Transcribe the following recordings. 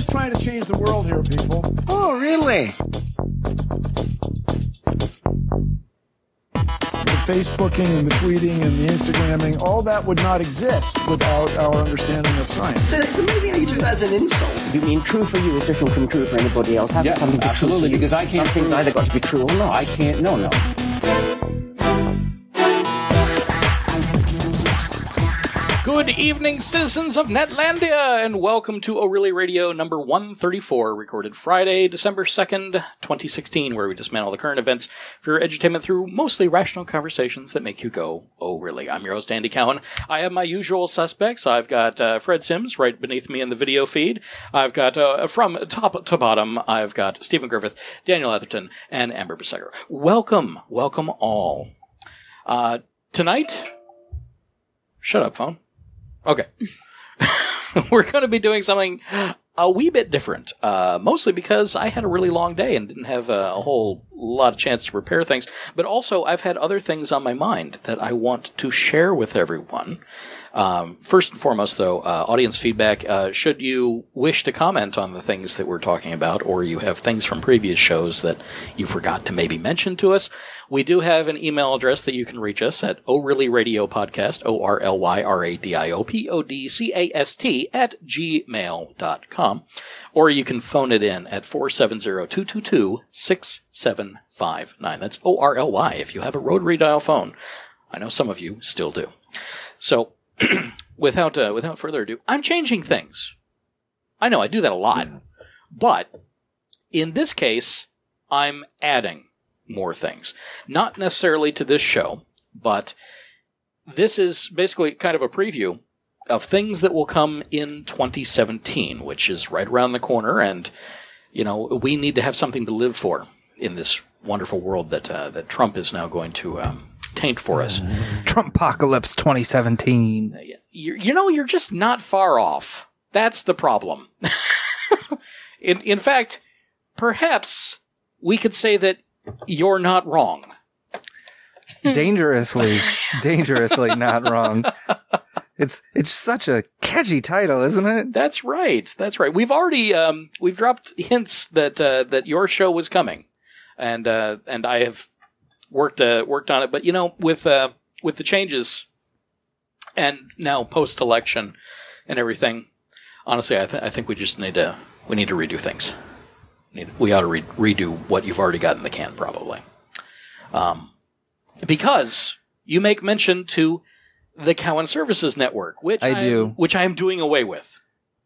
just trying to change the world here, people. Oh, really? The Facebooking and the tweeting and the Instagramming, all that would not exist without our understanding of science. So it's amazing how you took that as an insult. You mean true for you is different from true for anybody else? Have Yeah, something to be true absolutely, because I can't Something's prove- either got to be true or not. I can't. No, no. Good evening, citizens of Netlandia, and welcome to O'Reilly Radio number 134, recorded Friday, December 2nd, 2016, where we dismantle the current events for your edutainment through mostly rational conversations that make you go, oh, really? I'm your host, Andy Cowan. I have my usual suspects. I've got uh, Fred Sims right beneath me in the video feed. I've got, uh, from top to bottom, I've got Stephen Griffith, Daniel Atherton, and Amber Beseger. Welcome, welcome all. Uh, tonight, shut up, phone. Okay. We're going to be doing something a wee bit different, uh, mostly because I had a really long day and didn't have a, a whole lot of chance to prepare things. But also, I've had other things on my mind that I want to share with everyone. Um, first and foremost, though, uh, audience feedback. Uh, should you wish to comment on the things that we're talking about, or you have things from previous shows that you forgot to maybe mention to us, we do have an email address that you can reach us at O'Reilly Radio Podcast, O R L Y R A D I O P O D C A S T at gmail.com. Or you can phone it in at 470 222 6759. That's O R L Y if you have a rotary dial phone. I know some of you still do. So, without uh, without further ado, I'm changing things. I know I do that a lot, but in this case, I'm adding more things. Not necessarily to this show, but this is basically kind of a preview of things that will come in 2017, which is right around the corner, and you know we need to have something to live for in this wonderful world that uh, that Trump is now going to um, taint for us. Trump apocalypse 2017. you you know, you're just not far off. That's the problem. in, in fact, perhaps we could say that you're not wrong. dangerously, dangerously not wrong. It's it's such a catchy title, isn't it? That's right. That's right. We've already um, we've dropped hints that uh, that your show was coming, and uh, and I have worked uh, worked on it. But you know, with uh, with the changes, and now post election and everything, honestly, I, th- I think we just need to we need to redo things. Need, we ought to re- redo what you've already got in the can, probably, um, because you make mention to the Cowan Services Network, which I am- do. which I am doing away with.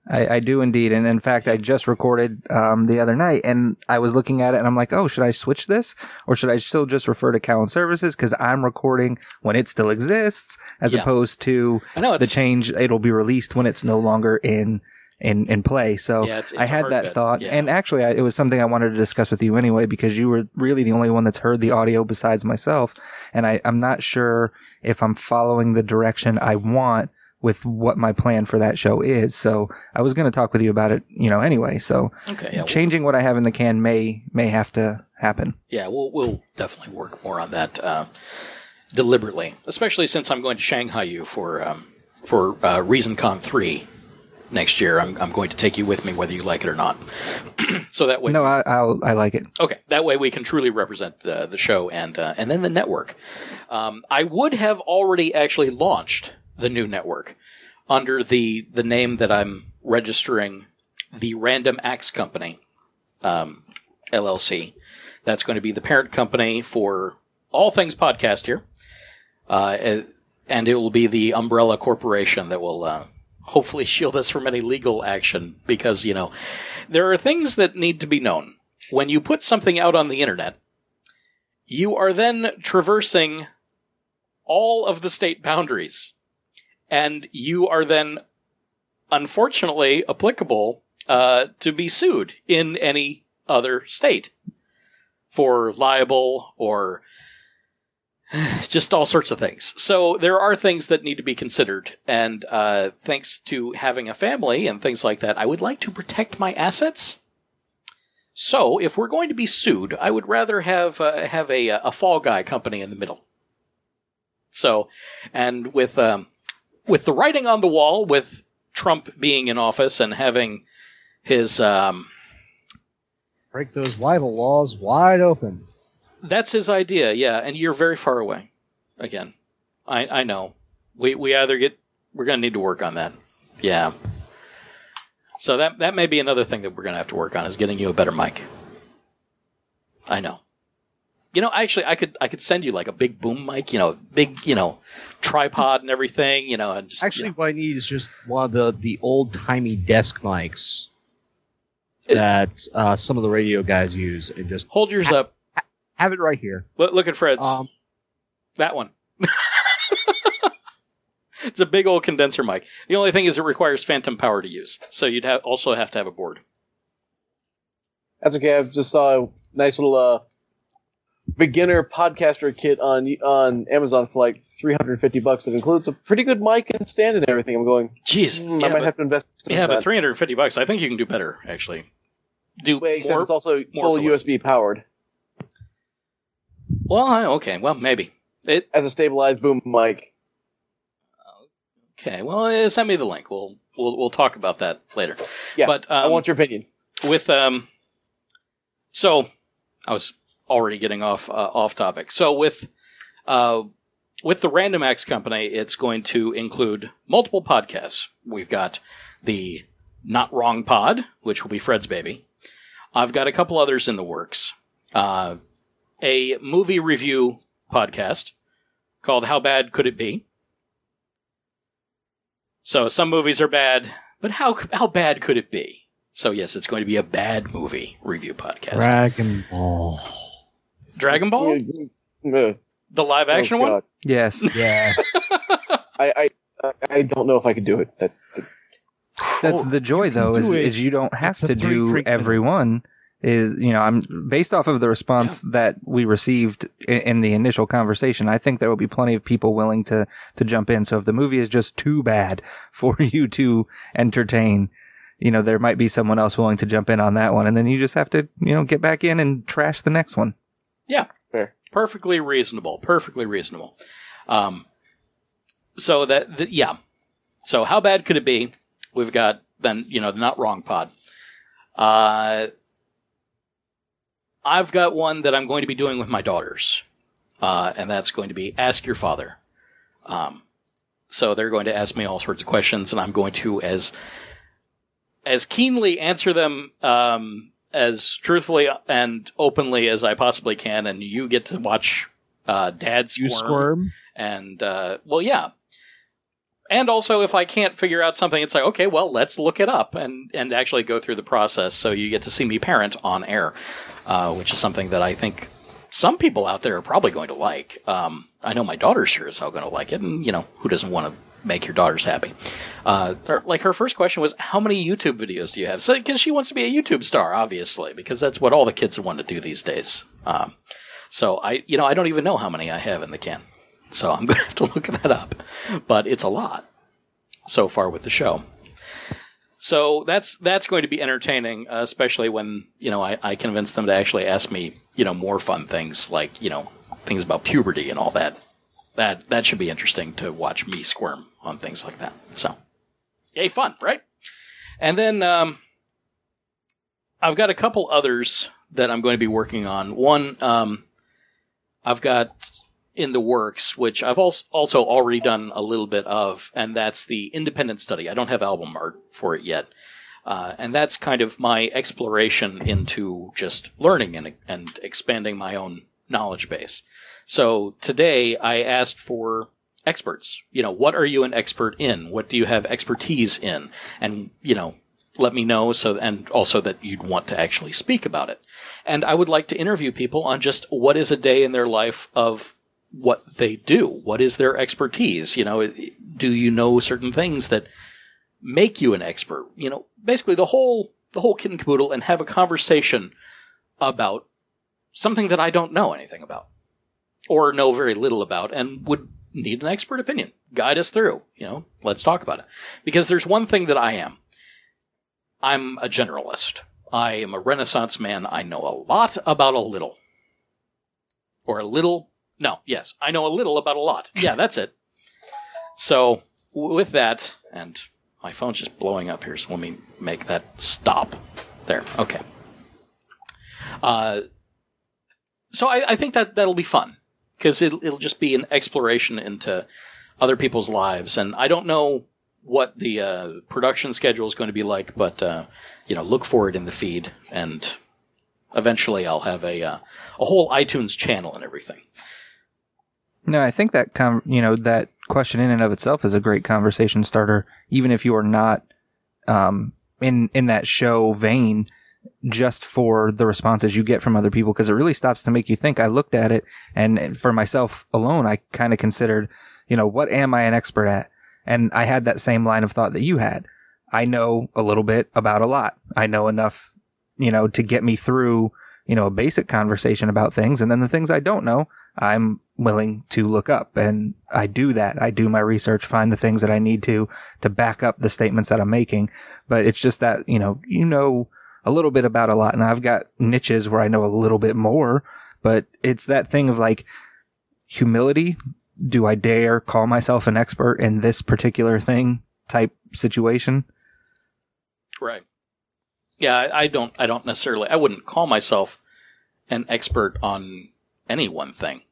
I, I do indeed, and in fact, I just recorded um, the other night, and I was looking at it, and I'm like, oh, should I switch this, or should I still just refer to Cowan Services because I'm recording when it still exists, as Yeah. opposed to the change. It'll be released when it's no longer in in in play. So Yeah, it's- it's I had that bit. thought, Yeah. and actually, I, it was something I wanted to discuss with you anyway because you were really the only one that's heard the audio besides myself, and I, I'm not sure if I'm following the direction I want with what my plan for that show is. So I was going to talk with you about it, you know, anyway. So Okay, yeah, we'll, changing what I have in the can may may have to happen. yeah, we'll we'll definitely work more on that uh, deliberately, especially since I'm going to Shanghai you for um, for uh, ReasonCon three next year. I'm I'm going to take you with me whether you like it or not. so that way, No, I I'll, I like it. Okay, that way we can truly represent the the show and uh, and then the network. Um, I would have already actually launched the new network under the the name that I'm registering, the Random Acts Company, um, LLC. That's going to be the parent company for all things podcast here, uh, and it will be the umbrella corporation that will. Uh, Hopefully, shield us from any legal action because, you know, there are things that need to be known when you put something out on the internet, you are then traversing all of the state boundaries. And you are then, unfortunately, applicable uh, to be sued in any other state for libel or just all sorts of things. So there are things that need to be considered. And uh, thanks to having a family and things like that, I would like to protect my assets. So, if we're going to be sued, I would rather have uh, have a a fall guy company in the middle. So, and with um, with the writing on the wall, with Trump being in office and having his um, Break those libel laws wide open. That's his idea, yeah. And you're very far away. Again, I I know. We we either get we're gonna need to work on that. Yeah. So that that may be another thing that we're gonna have to work on is getting you a better mic. I know. You know, actually, I could I could send you like a big boom mic, you know, big you know, tripod and everything, you know, and just you Actually, know. what I need is just one of the, the old timey desk mics that uh, some of the radio guys use, and just hold yours up. Have it right here. Look, look at Fred's. Um, That one. it's a big old condenser mic. The only thing is it requires phantom power to use, so you'd have also have to have a board. That's okay. I've just saw a nice little uh, beginner podcaster kit on on Amazon for like 350 bucks. That includes a pretty good mic and stand and everything. I'm going. Jeez, "Hmm, yeah, I might but, have to invest. in yeah, but 350 bucks. I think you can do better, actually. Do Wait, more. it's also more full. USB powered Well, I- okay, well, maybe. It as a stabilized boom mic. okay. Well, uh, send me the link. We'll we'll we'll talk about that later. Yeah, but um, I want your opinion. with um so i was already getting off uh, off topic so with uh with the random acts company it's going to include multiple podcasts we've got the not wrong pod which will be fred's baby i've got a couple others in the works uh a movie review podcast called how bad could it be so some movies are bad but how how bad could it be so yes, it's going to be a bad movie review podcast. Dragon Ball. Dragon Ball, the live oh, action oh, one. Yes. Yes. I, I I don't know if I could do it. That, That's the joy, though, is, do it. is you don't have to do drink every one. Is you know, I'm based off of the response that we received in, in the initial conversation. I think there will be plenty of people willing to to jump in. So if the movie is just too bad for you to entertain, you know, there might be someone else willing to jump in on that one, and then you just have to you know get back in and trash the next one. Yeah, Fair. perfectly reasonable. Perfectly reasonable. Um, so that, that yeah. So how bad could it be? We've got then you know the not wrong pod. Uh, I've got one that I'm going to be doing with my daughters, uh, and that's going to be ask your father. Um, so they're going to ask me all sorts of questions, and I'm going to as as keenly answer them um, as truthfully and openly as I possibly can, and you get to watch uh, Dad squirm. You squirm. And uh, well, yeah. And also, if I can't figure out something, it's like, okay, well, let's look it up and and actually go through the process. So you get to see me parent on air, uh, which is something that I think some people out there are probably going to like. Um, I know my daughter sure is how going to like it, and you know who doesn't want to make your daughters happy. Uh, like her first question was, "How many YouTube videos do you have?" So because she wants to be a YouTube star, obviously, because that's what all the kids want to do these days. Um, so I, you know, I don't even know how many I have in the can. So I'm going to have to look that up. But it's a lot so far with the show. So that's that's going to be entertaining, uh, especially when you know I, I convince them to actually ask me you know more fun things like you know things about puberty and all that. That that should be interesting to watch me squirm on things like that. So, yay, fun, right? And then um, I've got a couple others that I'm going to be working on. One, um, I've got in the works, which I've also already done a little bit of, and that's the independent study. I don't have album art for it yet. Uh, and that's kind of my exploration into just learning and, and expanding my own knowledge base. So today I asked for experts. You know, what are you an expert in? What do you have expertise in? And, you know, let me know so, and also that you'd want to actually speak about it. And I would like to interview people on just what is a day in their life of what they do. What is their expertise? You know, do you know certain things that make you an expert? You know, basically the whole, the whole kit and caboodle and have a conversation about something that I don't know anything about or know very little about and would need an expert opinion. Guide us through, you know, let's talk about it. Because there's one thing that I am. I'm a generalist. I am a renaissance man. I know a lot about a little. Or a little no, yes, I know a little about a lot. Yeah, that's it. So, with that, and My phone's just blowing up here, so let me make that stop. There. Okay. Uh, so I, I think that that'll be fun because it'll, it'll just be an exploration into other people's lives, and I don't know what the uh, production schedule is going to be like, but uh, you know, look for it in the feed, and eventually I'll have a uh, a whole iTunes channel and everything. No, I think that com- you know that question in and of itself is a great conversation starter, even if you are not um, in in that show vein. Just for the responses you get from other people, because it really stops to make you think. I looked at it, and for myself alone, I kind of considered, you know, what am I an expert at? And I had that same line of thought that you had. I know a little bit about a lot. I know enough, you know, to get me through, you know, a basic conversation about things. And then the things I don't know, I'm willing to look up and I do that. I do my research, find the things that I need to, to back up the statements that I'm making. But it's just that, you know, you know a little bit about a lot and I've got niches where I know a little bit more, but it's that thing of like humility. Do I dare call myself an expert in this particular thing type situation? Right. Yeah, I, I don't. I don't necessarily. I wouldn't call myself an expert on any one thing.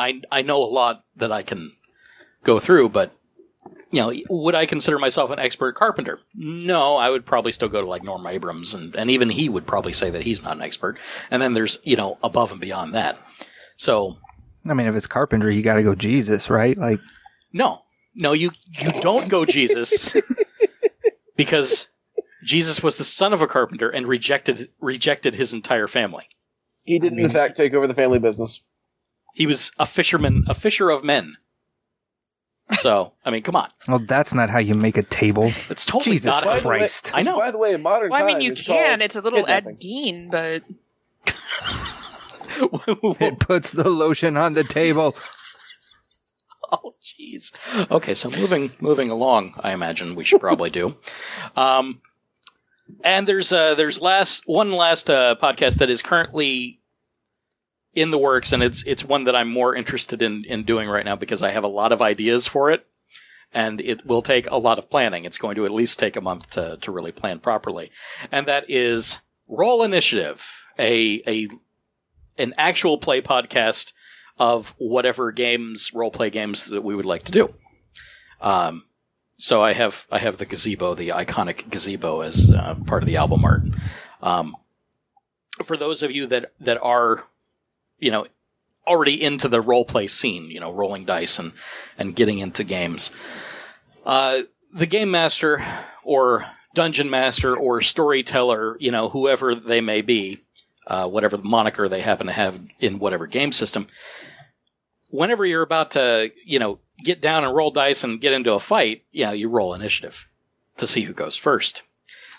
I I know a lot that I can go through, but you know, would I consider myself an expert carpenter? No, I would probably still go to like Norm Abrams, and and even he would probably say that he's not an expert. And then there's you know above and beyond that. So I mean, if it's carpentry, you got to go Jesus, right? Like, no, no, you you don't go Jesus because Jesus was the son of a carpenter and rejected rejected his entire family. He didn't in fact, take over the family business. He was a fisherman, a fisher of men. So, I mean, come on. well, that's not how you make a table. It's totally Jesus not. By the way- Christ. I know. By the way, in modern Well, I mean, you it's can. It's a little kidnapping. Ed Gein, but It puts the lotion on the table. oh, jeez. Okay, so moving moving along, I imagine we should probably do. Um, and there's uh, there's last one last uh, podcast that is currently in the works, and it's it's one that I'm more interested in in doing right now because I have a lot of ideas for it, and it will take a lot of planning. It's going to at least take a month to to really plan properly, and that is Roll Initiative, a a an actual play podcast of whatever games, role play games that we would like to do. Um, so I have I have the gazebo, the iconic gazebo, as uh, part of the album art. Um, for those of you that that are, you know, already into the role play scene, you know, rolling dice and and getting into games, uh, the game master or dungeon master or storyteller, you know, whoever they may be, uh, whatever the moniker they happen to have in whatever game system. Whenever you're about to, you know, get down and roll dice and get into a fight, you know, you roll initiative to see who goes first.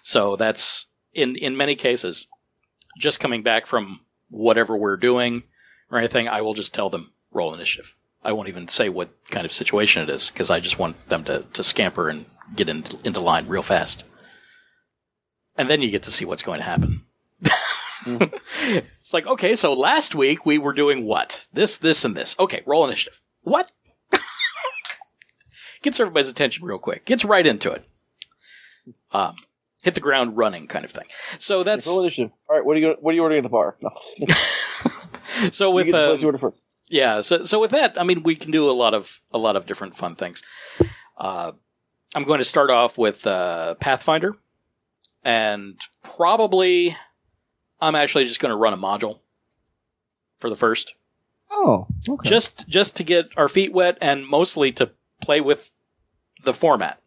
So that's in in many cases, just coming back from whatever we're doing or anything, I will just tell them roll initiative. I won't even say what kind of situation it is because I just want them to, to scamper and get in, into line real fast. And then you get to see what's going to happen. it's like, okay, so last week we were doing what? This, this, and this. Okay, roll initiative. What? Gets everybody's attention real quick. Gets right into it. Um, hit the ground running kind of thing. So that's Roll initiative. All right, what are you what are you ordering at the bar? No, so you with get the uh, place you order first. yeah. So so with that, I mean, we can do a lot of a lot of different fun things. Uh, I'm going to start off with uh, Pathfinder, and probably I'm actually just going to run a module for the first, Oh, okay. just just to get our feet wet, and mostly to play with the format.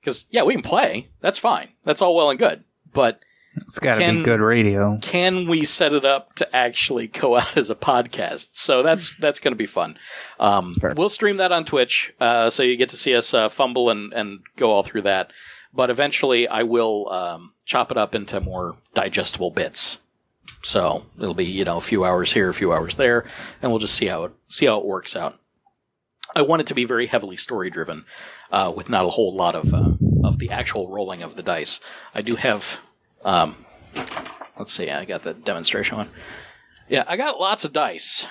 Because yeah, we can play. That's fine. That's all well and good. But It's got to be good radio. can we set it up to actually go out as a podcast? So that's that's going to be fun. Um, we'll stream that on Twitch, uh, so you get to see us uh, fumble and and go all through that. But eventually, I will um, chop it up into more digestible bits. So it'll be you know a few hours here, a few hours there, and we'll just see how it see how it works out. I want it to be very heavily story driven, uh, with not a whole lot of uh, of the actual rolling of the dice. I do have um, Let's see. I got the demonstration one. Yeah, I got lots of dice.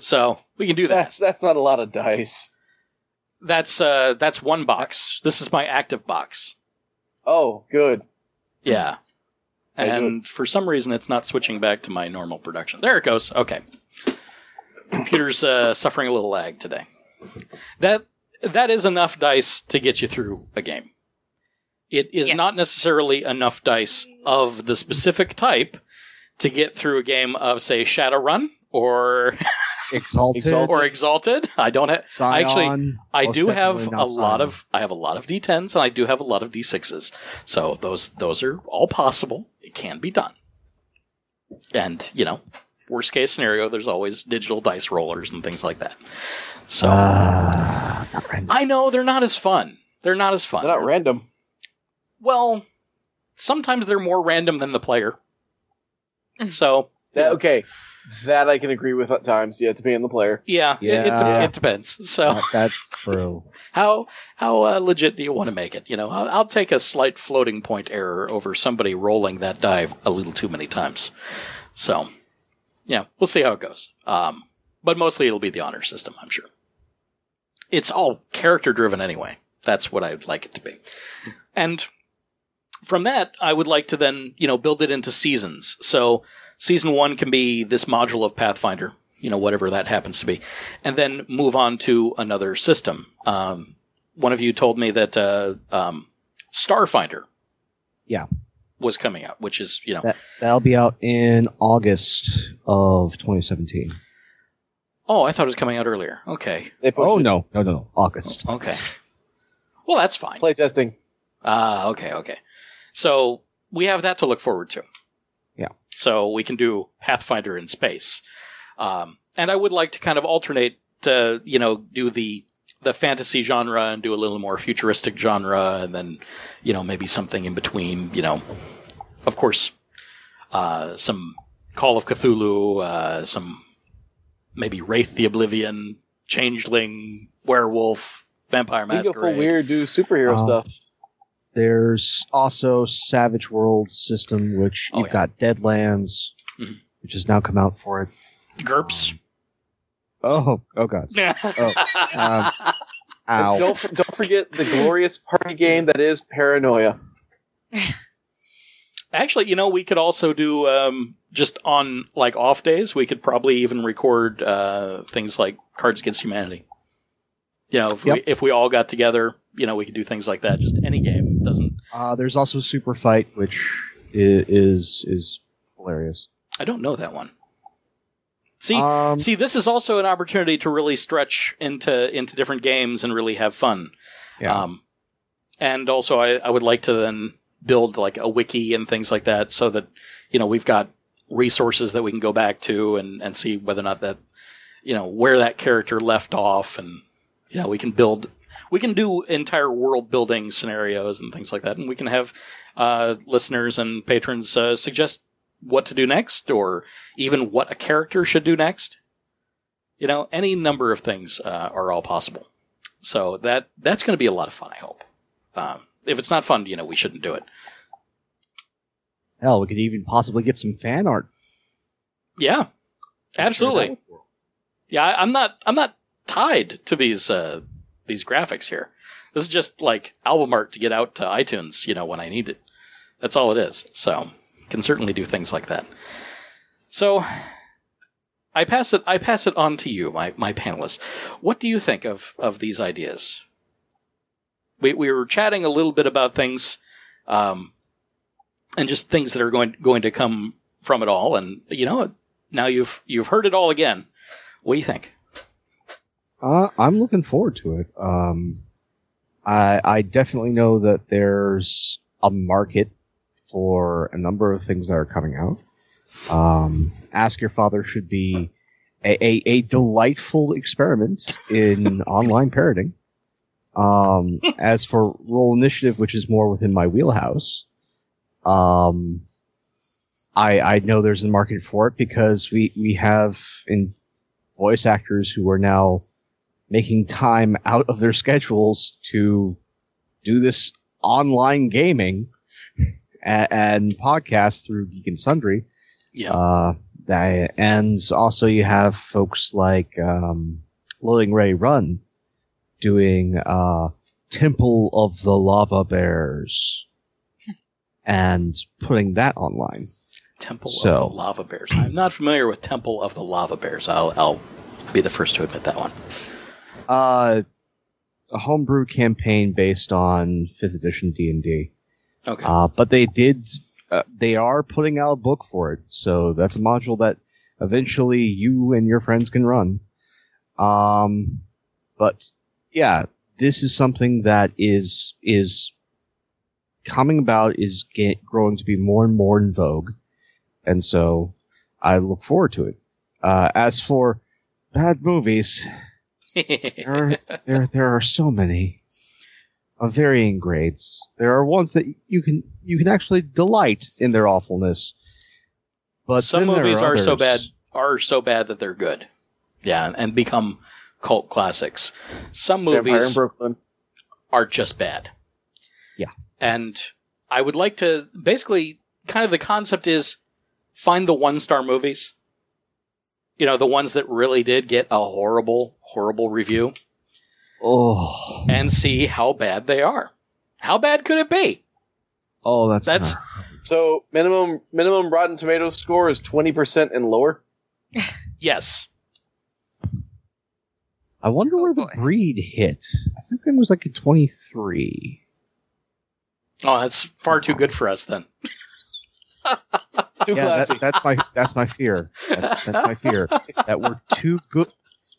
So we can do that. That's that's not a lot of dice. That's uh, that's one box. This is my active box. Oh, good. Yeah. And for some reason, it's not switching back to my normal production. There it goes. Okay. Computer's uh, suffering a little lag today. That that is enough dice to get you through a game. It is Yes. not necessarily enough dice of the specific type to get through a game of, say, Shadowrun or Exalted. Exalted. or Exalted. I don't have. I actually, I do have a not lot Scion. of I have a lot of D10s and I do have a lot of D6s. So those those are all possible. It can be done. And, you know, worst case scenario, there's always digital dice rollers and things like that. So ah, not random. I know they're not as fun. They're not as fun. They're not random. Well, sometimes they're more random than the player. So That, okay, that I can agree with at times. Yeah, depending on the player. yeah, it, it, de- Yeah. it depends. So That- that's true. how how uh, legit do you want to make it? You know, I'll, I'll take a slight floating point error over somebody rolling that die a little too many times. So, yeah, we'll see how it goes. Um, but mostly it'll be the honor system, I'm sure. It's all character driven anyway. That's what I'd like it to be. And from that, I would like to then, you know, build it into seasons. So season one can be this module of Pathfinder, you know, whatever that happens to be, and then move on to another system. Um, one of you told me that uh, um, Starfinder, Yeah. was coming out, which is you know, That that'll be out in August of 2017. oh, I thought it was coming out earlier. Okay, They Oh it. no, no, no, no, August. okay, well that's fine. Playtesting. Ah, okay, okay. So we have that to look forward to. Yeah. So we can do Pathfinder in space, um, and I would like to kind of alternate to you know do the the fantasy genre and do a little more futuristic genre, and then you know maybe something in between. You know, of course, uh, some Call of Cthulhu, uh, some maybe Wraith the Oblivion, Changeling, Werewolf, Vampire We can go full weird, do superhero Um, stuff. There's also Savage Worlds system, which Oh, you've yeah. got Deadlands, Mhm. which has now come out for it. GURPS. Oh, oh god. Oh. Um, ow. don't don't forget the glorious party game that is Paranoia. Actually, you know, we could also do um, just on like off days. We could probably even record uh, things like Cards Against Humanity. You know, if we if we all got together, you know, we could do things like that. Just any game doesn't. Uh, there's also Super Fight, which is is hilarious. I don't know that one. See, Um, see, this is also an opportunity to really stretch into into different games and really have fun. Yeah. Um, and also, I, I would like to then build like a wiki and things like that, so that you know we've got resources that we can go back to and and see whether or not that you know where that character left off, and you know we can build. We can do entire world building scenarios and things like that, and we can have uh, listeners and patrons uh, suggest what to do next, or even what a character should do next. You know, any number of things uh, are all possible. So that that's going to be a lot of fun. I hope. Um, if it's not fun, you know, we shouldn't do it. hell, we could even possibly get some fan art. Yeah, absolutely. Yeah, I'm not. I'm not tied to these uh, these graphics here. This is just like album art to get out to iTunes. You know, when I need it. That's all it is. So can certainly do things like that. So I pass it. I pass it on to you, my my panelists. What do you think of of these ideas? We we were chatting a little bit about things, um, and just things that are going going to come from it all. And you know, now you've you've heard it all again. What do you think? Uh, I'm looking forward to it. Um, I I definitely know that there's a market for a number of things that are coming out. Um, Ask Your Father should be a, a, a delightful experiment in online parroting. Um, as for Roll Initiative, which is more within my wheelhouse, um, I I know there's a market for it because we we have in voice actors who are now making time out of their schedules to do this online gaming and, and podcast through Geek and Sundry. Yeah. Uh, that, and also you have folks like um, Loading Ready Run, doing uh, Temple of the Lava Bears and putting that online. Temple So- of the Lava Bears. I'm not familiar with Temple of the Lava Bears. I'll, I'll be the first to admit that one. Uh, a homebrew campaign based on fifth edition D and D. Okay. Uh, but they did. Uh, they are putting out a book for it, so that's a module that eventually you and your friends can run. Um, but yeah, this is something that is is coming about is get, growing to be more and more in vogue, and so I look forward to it. Uh, as for bad movies, there are, there there are so many of varying grades. There are ones that you can you can actually delight in their awfulness. But Some movies are so bad are so bad that they're good. Yeah, and become cult classics. Some Vampire in movies Brooklyn. are just bad. Yeah. And I would like to basically kind of the concept is find the one star movies. You know, the ones that really did get a horrible, horrible review Oh, and see how bad they are. How bad could it be? oh, that's That's kinda- So minimum minimum Rotten Tomatoes score is twenty percent and lower. yes. I wonder Oh, where boy. the breed hit. I think it was like a twenty three. Oh, that's far too good for us then. Too Yeah, classy. that, that's my that's my fear. That's, that's my fear that we're too good.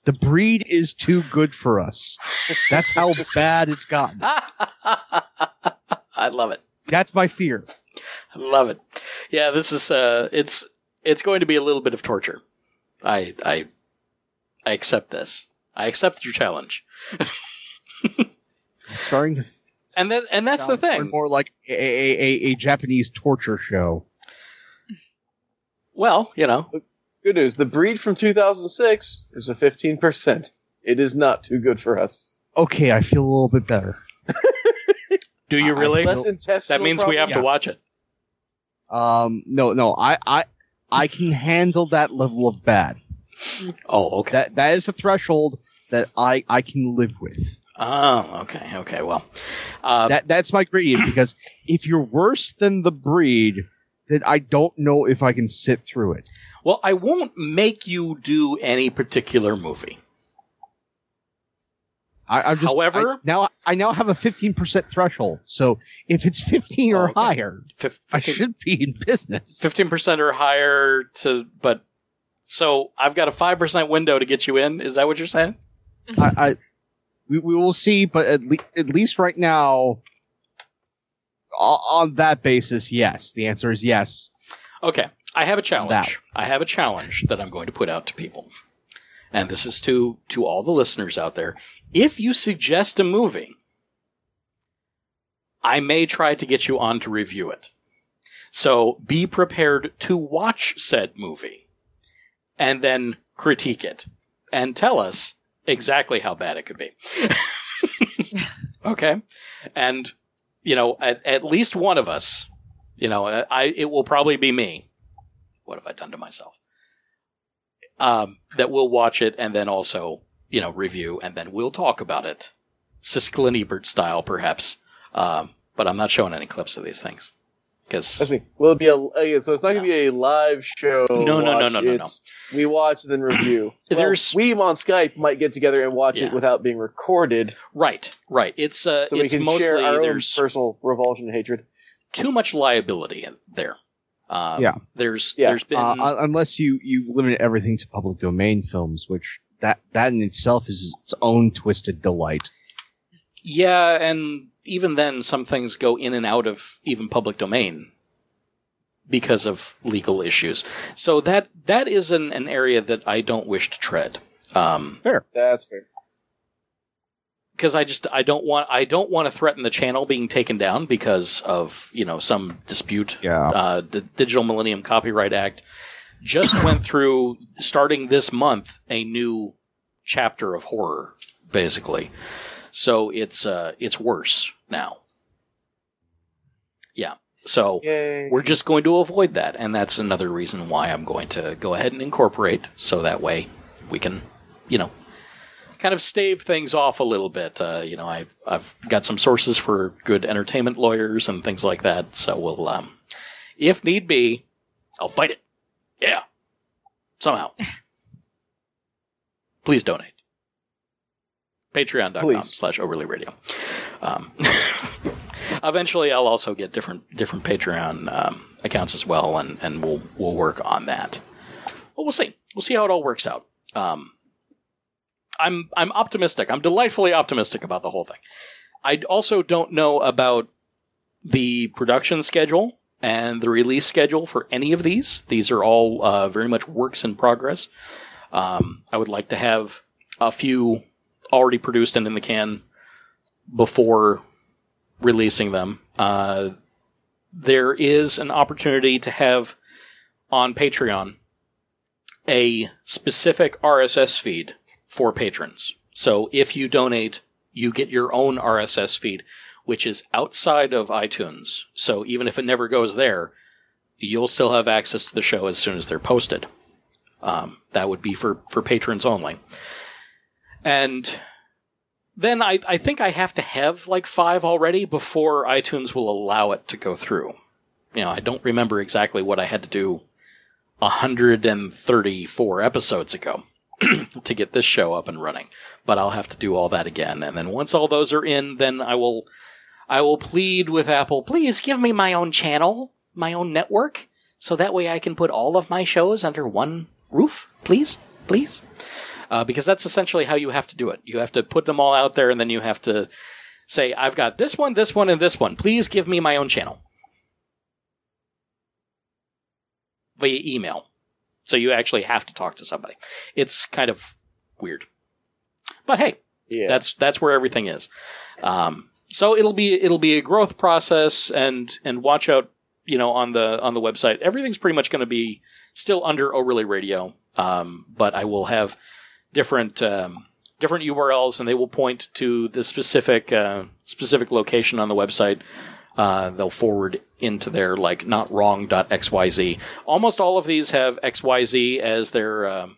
The breed is too good for us. That's how bad it's gotten. I love it. That's my fear. I love it. Yeah, this is uh it's it's going to be a little bit of torture. I I I accept this. I accept your challenge. Starting to And that and that's the sound more and thing. More like a, a, a, a Japanese torture show. Well, you know, Good news. The breed from 2006 is a 15%. It is not too good for us. Okay, I feel a little bit better. do you really? Less intestinal That means we have to watch it. Um, no, no, I, I, I can handle that level of bad. Oh, okay. That that is a threshold that I I can live with. oh, okay, okay. Well, uh, That that's my gradient because if you're worse than the breed, then I don't know if I can sit through it. well, I won't make you do any particular movie. I, I'm just However- I- now I now have a 15% threshold. So if it's 15 or Oh, okay. higher, Fif- I should be in business. fifteen percent or higher to, but so I've got a five percent window to get you in. Is that what you're saying? I, I we, we will see, but at, le- at least right now, on that basis, yes. The answer is yes. Okay, I have a challenge. That. I have a challenge that I'm going to put out to people, and this is to to all the listeners out there. If you suggest a movie, I may try to get you on to review it. So be prepared to watch said movie, and then critique it, and tell us exactly how bad it could be. okay, and you know, at, at least one of us you know, I it will probably be me. What have I done to myself? Um, that we'll watch it and then also, you know, review and then we'll talk about it, Siskel and Ebert style, perhaps. Um, but I'm not showing any clips of these things because That's me. Will it be a? uh, So it's not going to be a live show. No, no, no, watch. no, no, no. We watch and then review. well, There's- we on Skype might get together and watch Yeah. it without being recorded, right, right. It's uh, so we it's can mostly share our own personal revulsion and hatred. too much liability in there. Um, Yeah. There's Yeah. there's been Uh, unless you, you limit everything to public domain films, which that that in itself is its own twisted delight. Yeah, and even then, some things go in and out of even public domain because of legal issues. So that that is an, an area that I don't wish to tread. Um, That's fair. because I just I don't want I don't want to threaten the channel being taken down because of you know some dispute. Yeah. Uh, the Digital Millennium Copyright Act just went through starting this month a new chapter of horror, basically. So it's uh it's worse now. Yeah. So Yay. we're just going to avoid that, and that's another reason why I'm going to go ahead and incorporate, so that way we can, you know, kind of stave things off a little bit. Uh, you know, I've I've got some sources for good entertainment lawyers and things like that. So we'll, um, if need be, I'll fight it. Yeah, somehow. Please donate. Patreon.com slash overly radio. Um, eventually, I'll also get different different Patreon um, accounts as well, and, and we'll we'll work on that. Well, we'll see. We'll see how it all works out. Um, I'm I'm optimistic. I'm delightfully optimistic about the whole thing. I also don't know about the production schedule and the release schedule for any of these. These are all uh, very much works in progress. Um, I would like to have a few already produced and in the can before releasing them. Uh, there is an opportunity to have on Patreon a specific RSS feed for patrons. So if you donate, you get your own RSS feed, which is outside of iTunes. So even if it never goes there, you'll still have access to the show as soon as they're posted. Um, that would be for, for patrons only. And then I, I think I have to have like five already before iTunes will allow it to go through. You know, I don't remember exactly what I had to do 134 episodes ago to get this show up and running, but I'll have to do all that again. And then once all those are in, then I will, I will plead with Apple, please give me my own channel, my own network, so that way I can put all of my shows under one roof, please, please. Uh, because that's essentially how you have to do it. You have to put them all out there and then you have to say, I've got this one, this one, and this one. Please give me my own channel. Via email. So you actually have to talk to somebody. It's kind of weird. But hey, Yeah. that's that's where everything is. Um, so it'll be it'll be a growth process, and and watch out, you know, on the on the website. Everything's pretty much going to be still under O'Reilly Radio, um, but I will have different um, different URLs, and they will point to the specific uh, specific location on the website. Uh, they'll forward into their like not wrong.xyz. Almost all of these have xyz as their um,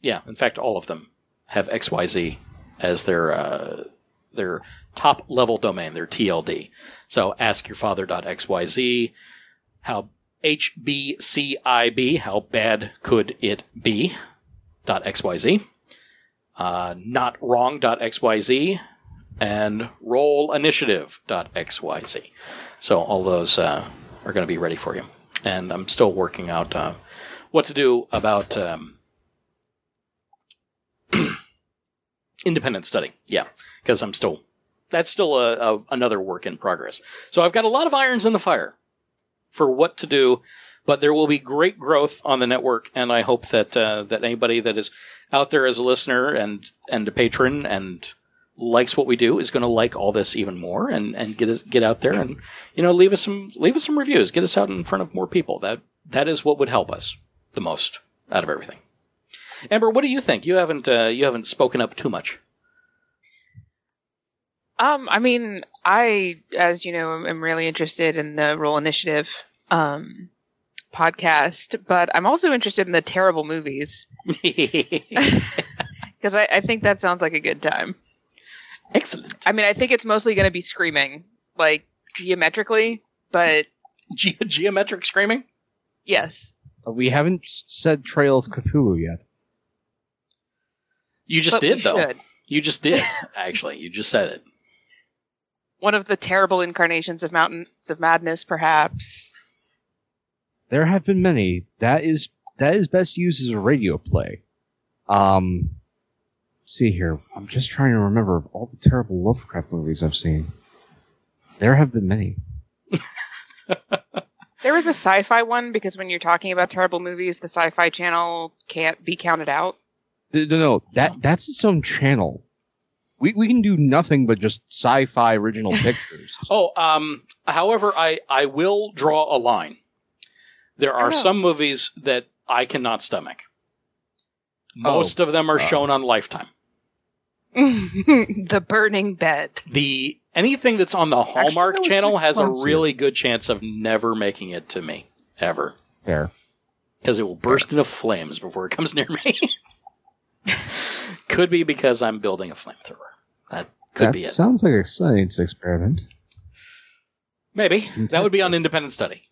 yeah. In fact, all of them have xyz as their uh, their top level domain, their TLD. So askyourfather.xyz. How HBCIB, how bad could it be? Dot XYZ. Uh, not wrong.xyz and rollinitiative.xyz. So all those uh, are going to be ready for you. And I'm still working out uh, what to do about um, independent study. Yeah, because I'm still that's still a, a, another work in progress. So I've got a lot of irons in the fire for what to do, but there will be great growth on the network, and I hope that uh, that anybody that is out there as a listener and and a patron and likes what we do is going to like all this even more and and get us get out there and you know leave us some leave us some reviews, get us out in front of more people. That that is what would help us the most out of everything. Amber, what do you think? You haven't uh, you haven't spoken up too much. Um, I mean, I, as you know, am, really interested in the role Initiative um, podcast, but I'm also interested in the terrible movies because I, I think that sounds like a good time. Excellent. I mean, I think it's mostly going to be screaming, like geometrically, but Ge- geometric screaming. yes. Uh, We haven't said Trail of Cthulhu yet. You just But did though. should. You just did. Actually, you just said it. One of the terrible incarnations of Mountains of Madness, perhaps. There have been many. That is that is best used as a radio play. Um, let's see here. I'm just trying to remember all the terrible Lovecraft movies I've seen. There have been many. There was a sci-fi one because when you're talking about terrible movies, the Sci-Fi Channel can't be counted out. No, no, no, that that's its own channel. We we can do nothing but just sci-fi original pictures. Oh, um, however, I, I will draw a line. There are Oh, some movies that I cannot stomach. Most of them are uh. shown on Lifetime. the Burning Bed. The anything that's on the Hallmark that was channel pretty has a close here. really good chance of never making it to me ever Fair. because it will burst into flames before it comes near me. could be because I'm building a flamethrower. That could that be it. sounds like a science experiment. Maybe that would be on independent study.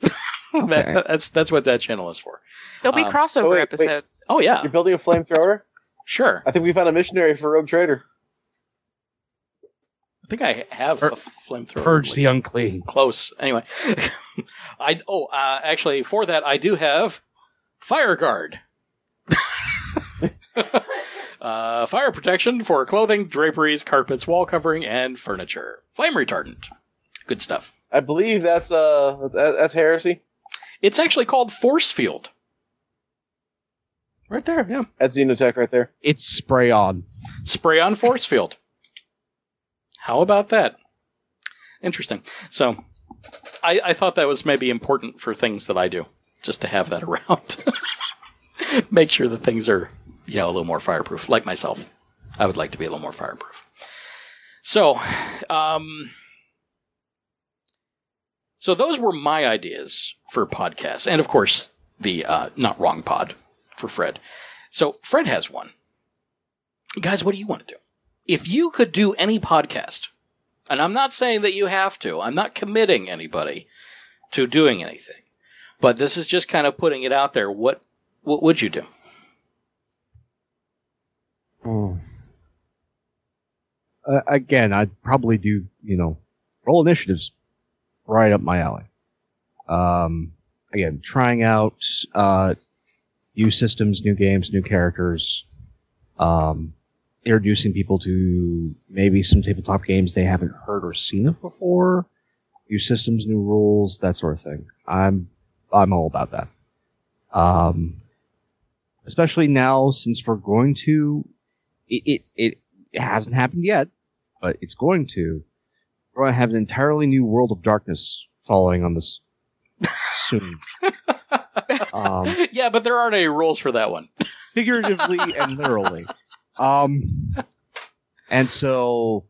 That- that's that's what that channel is for. There'll be Um, crossover oh, wait, wait. episodes. Oh yeah, You're building a flamethrower? sure. I think we found a missionary for Rogue Trader. I think I have a flamethrower. Purge the unclean. close. Anyway, I oh uh, actually for that I do have fire guard. uh, fire protection for clothing, draperies, carpets, wall covering, and furniture. Flame retardant. Good stuff. I believe that's uh that, that's heresy. It's actually called force field. Right there, yeah. That's Xenotech right there. It's spray on. Spray on force field. How about that? Interesting. So, I, I thought that was maybe important for things that I do, just to have that around. Make sure that things are, you know, a little more fireproof. Like myself, I would like to be a little more fireproof. So, um, so those were my ideas for podcasts, and of course the uh, not wrong pod for Fred. So Fred has one. Guys, what do you want to do? If you could do any podcast, and I'm not saying that you have to, I'm not committing anybody to doing anything, but this is just kind of putting it out there. What what would you do? Uh, again, I'd probably do, you know, roll initiatives right up my alley. Um, again, trying out, uh, new systems, new games, new characters, um, introducing people to maybe some tabletop games they haven't heard or seen of before, new systems, new rules, that sort of thing. I'm, I'm all about that. Um, especially now since we're going to, it, it, it, it hasn't happened yet, but it's going to. We're going to have an entirely new world of darkness following on this soon. um, yeah, but there aren't any rules for that one. figuratively and literally. Um, and so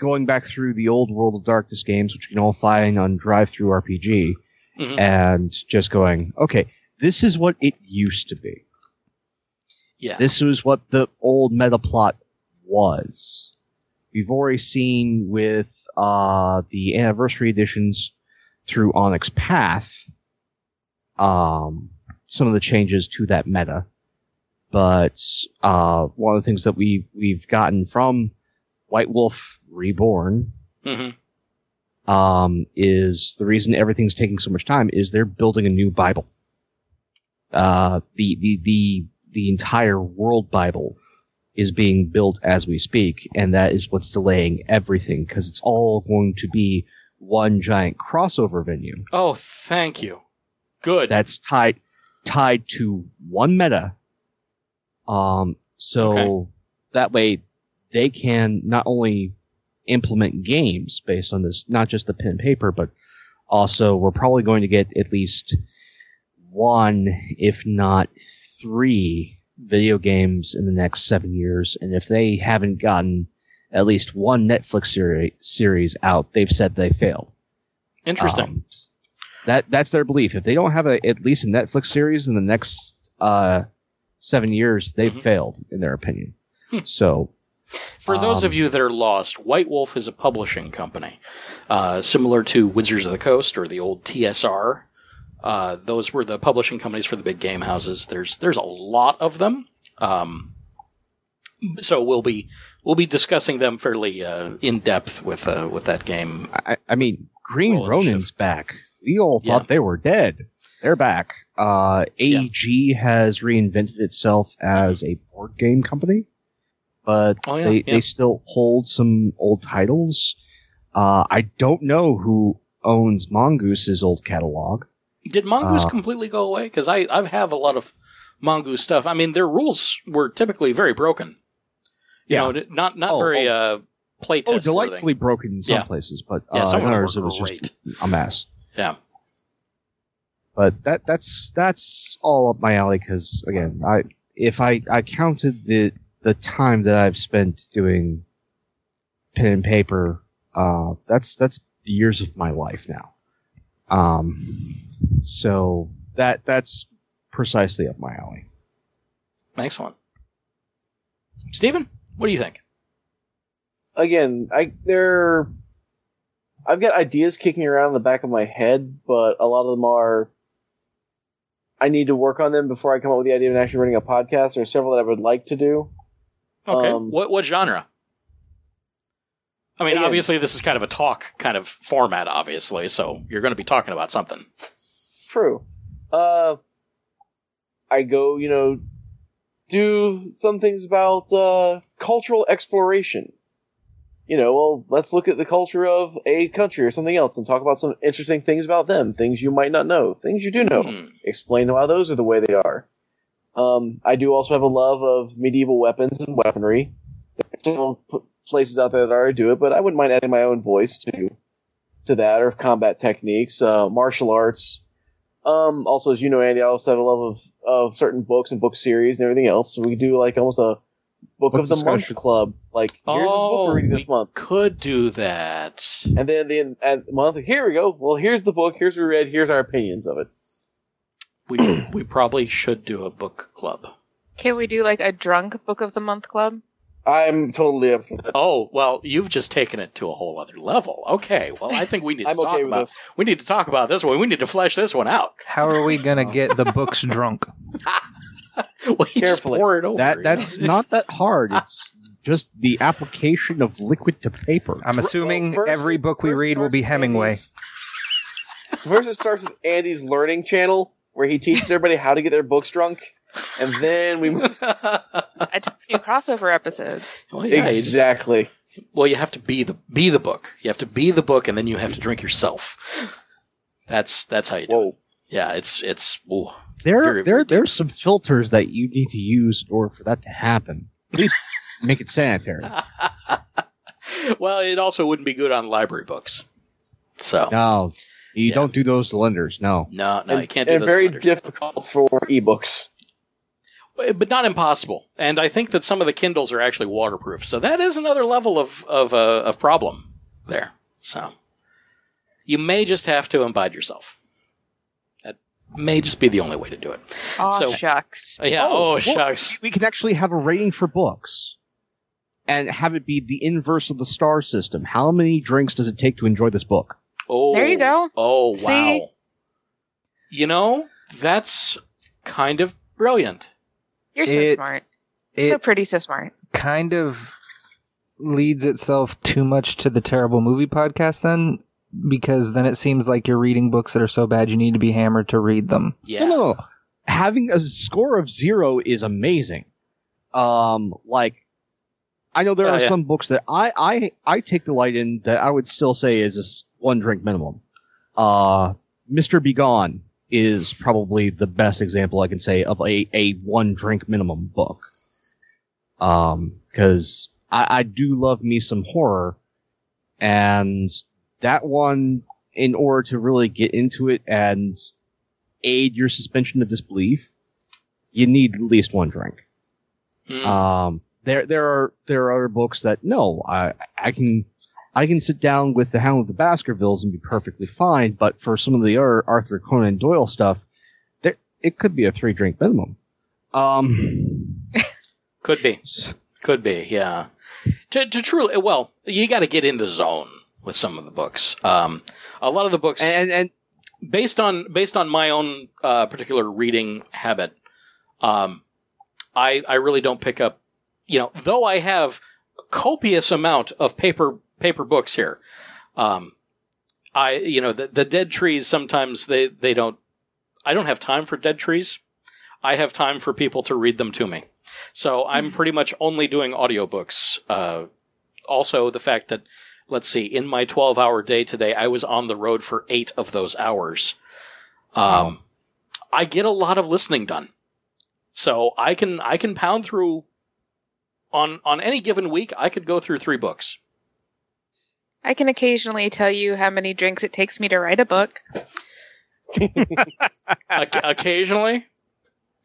going back through the old World of Darkness games, which you can all find on DriveThruRPG, Mhm. and just going, okay, this is what it used to be. Yeah. This was what the old meta plot was. We've already seen with uh, the anniversary editions through Onyx Path um, some of the changes to that meta. But uh, one of the things that we we've gotten from White Wolf Reborn hmm um, is the reason everything's taking so much time is they're building a new Bible. Uh, the, the, the, the entire world Bible is being built as we speak, and that is what's delaying everything because it's all going to be one giant crossover venue Oh, thank you. Good. that's tied tied to one meta. Um, so Okay. that way they can not only implement games based on this, not just the pen and paper, but also we're probably going to get at least one, if not three, video games in the next seven years. And if they haven't gotten at least one Netflix seri- series out, they've said they failed. Interesting. Um, that that's their belief. If they don't have a, at least a Netflix series in the next uh, seven years, they've Mhm. failed in their opinion. Hmm. So For those of Um, you that are lost, White Wolf is a publishing company, uh, similar to Wizards of the Coast or the old TSR. Uh, those were the publishing companies for the big game houses. There's there's a lot of them, um, so we'll be we'll be discussing them fairly uh, in depth with uh, with that game. I, I mean, Green Roll Ronin's back. We all Yeah. thought they were dead. They're back. Uh, AEG has reinvented itself as a board game company, but Oh, yeah, they, yeah. they still hold some old titles. Uh, I don't know who owns Mongoose's old catalog. Did Mongoose Uh, completely go away? Because I I have a lot of Mongoose stuff. I mean, their rules were typically very broken. You Yeah. know, not not Oh, very uh, play Oh, delightfully broken in some Yeah. places, but Yeah, uh, some in of it was great. just a mess. Yeah. But that that's that's all up my alley because again, I if I I counted the the time that I've spent doing pen and paper, uh, that's that's years of my life now. Um, so that that's precisely up my alley. Excellent. Stephen. what do you think? again, I there, I've got ideas kicking around in the back of my head, but a lot of them are. I need to work on them before I come up with the idea of actually running a podcast. There are several that I would like to do. Okay. Um, what what genre? I mean, Again- obviously, this is kind of a talk kind of format, obviously, so you're going to be talking about something. True. Uh, I go, you know, do some things about uh, cultural exploration. You know, well, let's look at the culture of a country or something else and talk about some interesting things about them, things you might not know, things you do know. Hmm. Explain why those are the way they are. Um, I do also have a love of medieval weapons and weaponry. P- places out there that already do it, but I wouldn't mind adding my own voice to to that, or combat techniques, uh, martial arts, um, also, as you know, Andy, I also have a love of, of certain books and book series and everything else. So we do like almost a book, Book of the discussion. month club. Like, here's this book Oh, we're reading we this month. Could do that. And then the end at month, here we go. Well, here's the book. Here's what we read. Here's our opinions of it. We we probably should do a book club. Can we do like a drunk book of the month club? I'm totally up for that. Oh well, you've just taken it to a whole other level. Okay, well, I think we need to I'm talk okay about this. we need to talk about this one. We need to flesh this one out. How are we gonna get the books drunk? well, you just Carefully. pour it over. That you that's know? not that hard. It's just the application of liquid to paper. I'm assuming Well, first- every book we read will be Hemingway. Andy's- So first it starts with Andy's learning channel, where he teaches everybody how to get their books drunk, and then we I took new crossover episodes. well, yeah, you just- exactly. well, you have to be the be the book. You have to be the book, and then you have to drink yourself. That's that's how you do it. Yeah, it's it's. Ooh, There, very, there, there's some filters that you need to use in order for that to happen. Please make it sanitary. well, it also wouldn't be good on library books. So No, you Yeah. don't do those lenders. No. no, no, and, you can't do and those very letters. difficult for ebooks. But not impossible. And I think that some of the Kindles are actually waterproof, so that is another level of of uh, of problem there. So you may just have to imbibe yourself. That may just be the only way to do it. Oh So- shucks. Uh, Yeah. Oh, well, shucks. We can actually have a rating for books and have it be the inverse of the star system. How many drinks does it take to enjoy this book? Oh, There you go. Oh, wow. See? You know, that's kind of brilliant. You're so It- smart. so pretty, so smart. kind of leads itself too much to the terrible movie podcast then because then it seems like you're reading books that are so bad you need to be hammered to read them. Yeah. No, no, no. Having a score of zero is amazing. Um, like, I know there Oh, are yeah. some books that I, I, I take delight in that I would still say is a s- one drink minimum. Uh, Mister B. Gone is probably the best example I can say of a, a one drink minimum book. Um, cause I, I do love me some horror and that one, in order to really get into it and aid your suspension of disbelief, you need at least one drink. Hmm. Um, there, there are, there are other books that no, I, I can, I can sit down with the Hound of the Baskervilles and be perfectly fine. But for some of the other Arthur Conan Doyle stuff, there, it could be a three drink minimum. Um, Could be. Could be, yeah. To, to truly, well, you got to get in the zone with some of the books. Um, a lot of the books, and, and, based on based on my own uh, particular reading habit, um, I I really don't pick up. You know, though I have a copious amount of paper paper books here, um, I you know the, the dead trees sometimes they they don't. I don't have time for dead trees. I have time for people to read them to me. So I'm pretty much only doing audiobooks. Uh, also, the fact that, let's see, in my 12 hour day today, I was on the road for eight of those hours. Um, I get a lot of listening done. So I can, I can pound through on, on any given week, I could go through three books. I can occasionally tell you how many drinks it takes me to write a book. Oc- occasionally,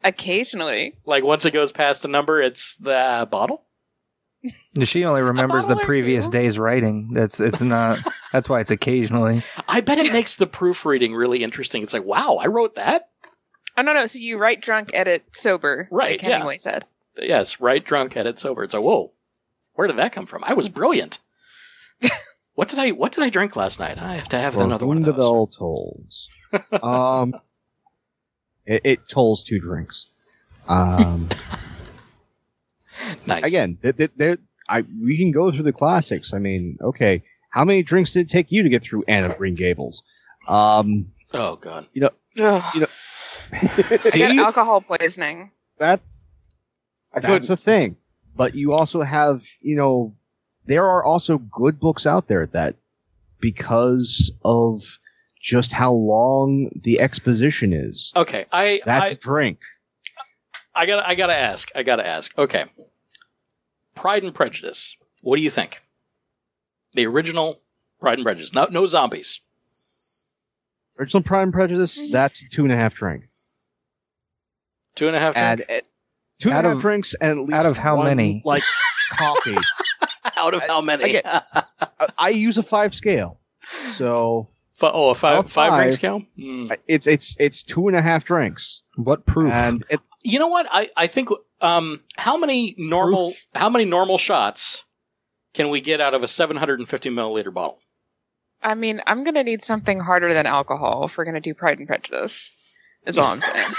Occasionally. like once it goes past a number, it's the bottle. She only remembers the previous two? day's writing. That's it's not. that's why it's occasionally. I bet it makes the proofreading really interesting. It's like, wow, I wrote that. Oh no no, so you write drunk, edit sober. Right, like yeah. Said. Yes, write drunk, edit sober. It's like, whoa, where did that come from? I was brilliant. what did I What did I drink last night? I have to have another one whom of the those. bell tolls. um, it, it tolls two drinks. Um, Nice. again, th- th- there- I we can go through the classics. I mean, okay, how many drinks did it take you to get through Anne of Green Gables? Um, Oh god. Ugh. You know- I see, got alcohol poisoning. that I that's couldn't. the thing. But you also have, you know, there are also good books out there that, because of just how long the exposition is, Okay, I that's I, a drink. I gotta I gotta ask. I gotta ask. Okay. Pride and Prejudice. What do you think? The original Pride and Prejudice. No, no zombies. Original Pride and Prejudice, that's two and a half drink. Two and a half. Add drink? uh, two and a half drinks and at least out of how one, many? Like coffee. Out of how many? Again, I, I use a five scale, so Fi- oh, a five Out of five ring five. scale. Hmm. it's it's it's two and a half drinks, What proof? and it, You know what? I I think um how many normal how many normal shots can we get out of a 750 milliliter bottle? I mean, I'm gonna need something harder than alcohol if we're gonna do Pride and Prejudice. Is all I'm saying.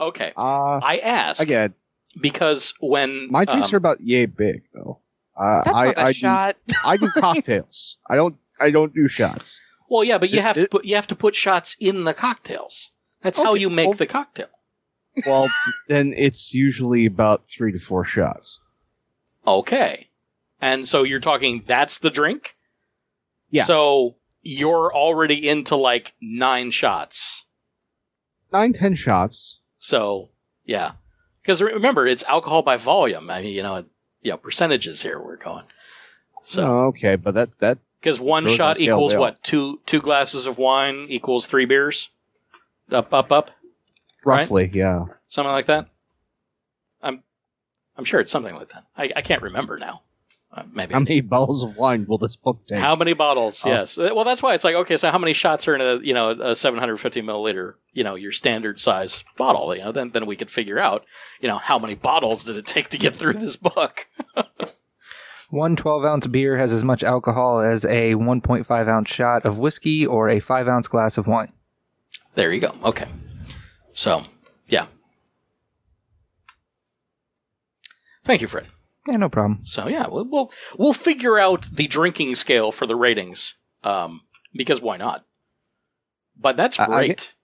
Okay. uh, I ask again, because when my drinks um, are about yay big though. Uh, That's I not a I shot. do I do cocktails. I don't I don't do shots. Well, yeah, but you It- have to put you have to put shots in the cocktails. That's how you make well- the cocktail. Well, then it's usually about three to four shots. Okay. And so you're talking that's the drink? Yeah. So you're already into like nine shots. Nine ten shots. So yeah. Because remember, it's alcohol by volume. I mean, you know, you know, percentages here we're going. So Oh, okay, but that that because one Those shot equals what? Two two glasses of wine equals three beers? Up, up, up? Right? roughly, yeah. Something like that? I'm I'm sure it's something like that. I, I can't remember now. Uh, maybe. How many bottles of wine will this book take? How many bottles? Oh. Yes. Uh, Well, that's why it's like okay. So how many shots are in a you know a 750 milliliter you know your standard size bottle? You know, then then we could figure out you know how many bottles did it take to get through this book? One 12 ounce beer has as much alcohol as a 1.5 ounce shot of whiskey or a 5 ounce glass of wine. There you go. Okay. So yeah. Thank you, Fred. Yeah, no problem. So yeah, we'll we'll, we'll figure out the drinking scale for the ratings. Um, because why not? But that's I- I great. get-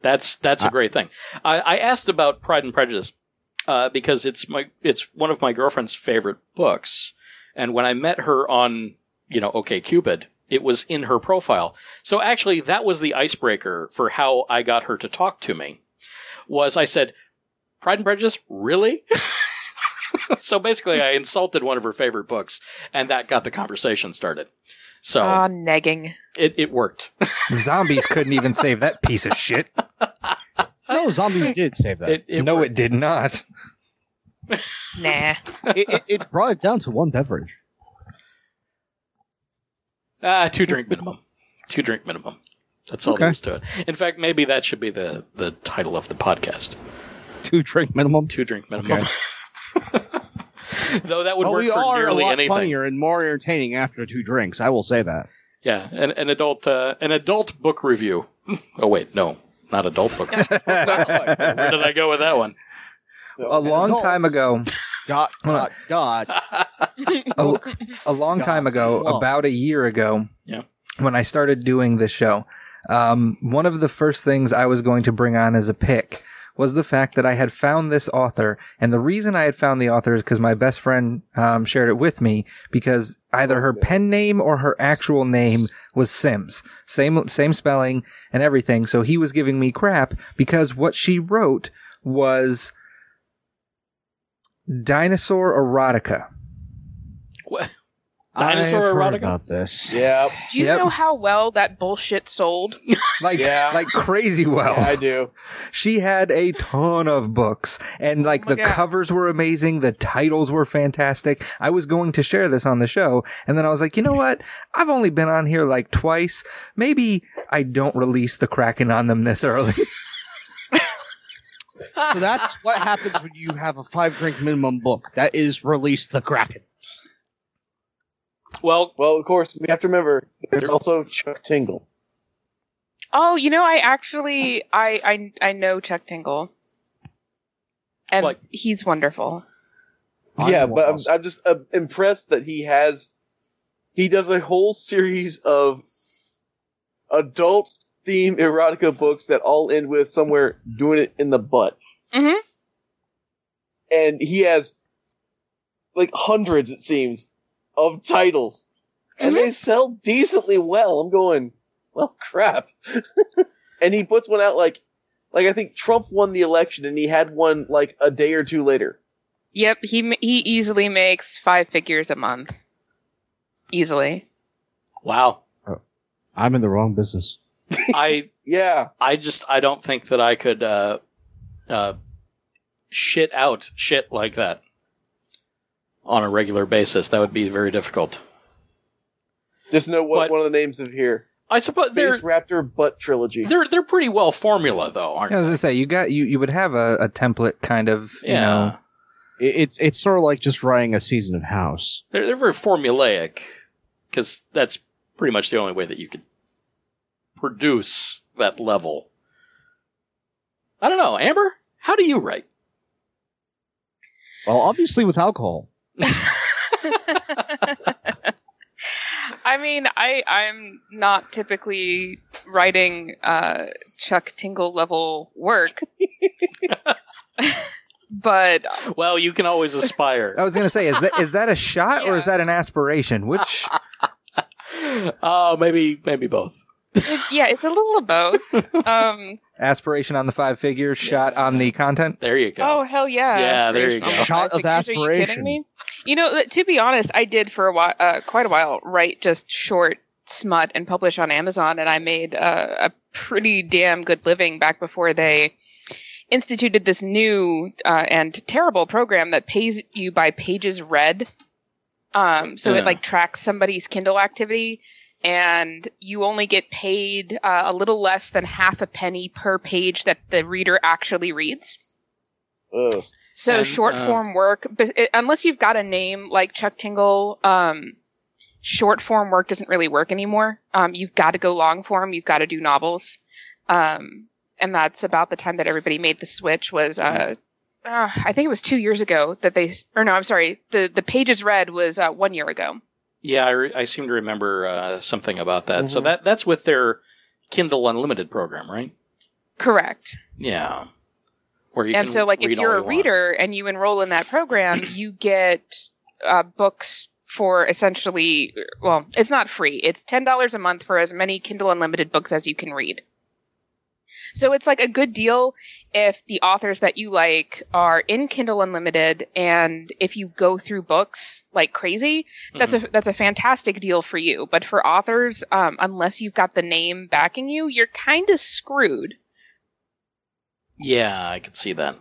that's that's a great thing. I, I asked about Pride and Prejudice uh, because it's my it's one of my girlfriend's favorite books, and when I met her on you know OkCupid, it was in her profile. So actually, that was the icebreaker for how I got her to talk to me. Was I said Pride and Prejudice really? so basically, I insulted one of her favorite books, and that got the conversation started. So Ah, negging. it, it worked. Zombies couldn't even save that piece of shit. No, zombies did save that. It, it no, worked. it did not. Nah. it, it, it brought it down to one beverage. Ah, two drink minimum. Two drink minimum. That's all there Okay. is to it. In fact, maybe that should be the, the title of the podcast. Two drink minimum. Two drink minimum. Though that would Well, work we for are a nearly lot anything. funnier and more entertaining after two drinks. I will say that. Yeah, an, an adult uh, an adult book review. Oh wait, no, not adult book. Where did I go with that one? A long time ago, Dot Hold dot dot. a, a long time ago, Well. about a year ago, Yeah. when I started doing this show, um, one of the first things I was going to bring on as a pick was the fact that I had found this author, and the reason I had found the author is because my best friend um, shared it with me because either her pen name or her actual name was Sims, same same spelling and everything. So he was giving me crap because what she wrote was dinosaur erotica. What? Dinosaur I've heard erotica? about this. Yeah, Do you Yep. know how well that bullshit sold? Like, Yeah. like crazy well. I do. She had a ton of books and oh like Oh the God. covers were amazing. The titles were fantastic. I was going to share this on the show. And then I was like, you know what? I've only been on here like twice. Maybe I don't release the Kraken on them this early. so that's what happens when you have a five drink minimum book. That is release the Kraken. Well, Well, of course, we have to remember there's also Chuck Tingle. Oh, you know, I actually I I I know Chuck Tingle, and What? he's wonderful. yeah, but I'm. I'm just uh, impressed that he has. He does a whole series of adult theme erotica books that all end with somewhere doing it in the butt. Mhm. And he has like hundreds, it seems, of titles, and they sell decently well. I'm going, well, crap. and he puts one out like, like I think Trump won the election, and he had one like a day or two later. Yep, he he easily makes five figures a month. Easily. wow. I'm in the wrong business. I Yeah. I just I don't think that I could uh uh shit out shit like that on a regular basis. That would be very difficult. Just know what What? one of the names of here. I suppose they're Raptor Butt Trilogy. they're they're pretty well formula though, aren't Yeah, as they? I say, you got you you would have a, a template kind of you Yeah. know It, it's it's sort of like just writing a season of House. They're they're very formulaic because that's pretty much the only way that you could produce that level. I don't know, Amber. How do you write? Well, obviously with alcohol. I mean, I I'm not typically writing uh, Chuck Tingle level work, but Well, you can always aspire. I was gonna say, is that is that a shot or is that an aspiration? Which Oh, maybe maybe both. It- yeah, it's a little of both. Um, aspiration on the five figures, shot on the content? There you go. oh hell yeah! Yeah, there you go. Shot of figures, Are you kidding me? You know, to be honest, I did for a while, uh, quite a while, write just short smut and publish on Amazon, and I made uh, a pretty damn good living back before they instituted this new uh, and terrible program that pays you by pages read. Um, so Yeah. it like tracks somebody's Kindle activity, and you only get paid uh, a little less than half a penny per page that the reader actually reads. Ugh. So And, short uh, form work, but it, unless you've got a name like Chuck Tingle, um, short form work doesn't really work anymore. Um, you've got to go long form. You've got to do novels, um, and that's about the time that everybody made the switch. Was uh, uh, I think it was two years ago that they, or no, I'm sorry, the the pages read was uh, one year ago. Yeah, I, re- I seem to remember uh, something about that. So Mhm. that that's with their Kindle Unlimited program, right? Correct. Yeah. Where you and can so, like, if you're a you want. reader and you enroll in that program, you get uh, books for essentially, well, it's not free. It's ten dollars a month for as many Kindle Unlimited books as you can read. So it's like a good deal if the authors that you like are in Kindle Unlimited, and if you go through books like crazy, that's Mm-hmm. a that's a fantastic deal for you. But for authors, um, unless you've got the name backing you, you're kind of screwed. Yeah, I could see that.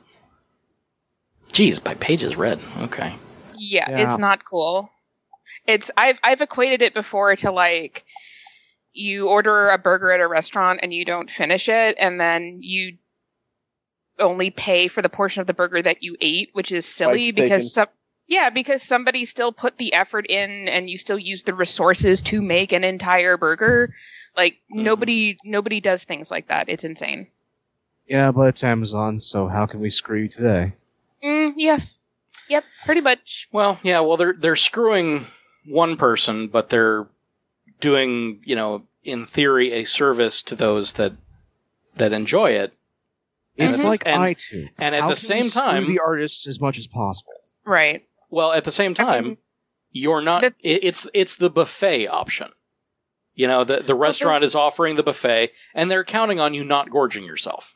Jeez, by pages read. Okay. Yeah, Yeah. it's not cool. It's I've I've equated it before to like you order a burger at a restaurant and you don't finish it and then you only pay for the portion of the burger that you ate, which is silly Bites taken. because some yeah, because somebody still put the effort in and you still use the resources to make an entire burger. Like Mhm. nobody nobody does things like that. It's insane. Yeah, but it's Amazon, so how can we screw you today? Mm, yes. Yep, pretty much. Well, yeah. Well, they're they're screwing one person, but they're doing, you know, in theory, a service to those that that enjoy it. It's And- like and- iTunes. and at How the can same we screw time- the artists as much as possible. Right. Well, at the same time, mean, you're not. the- it, it's it's the buffet option. You know, the the restaurant is offering the buffet, and they're counting on you not gorging yourself.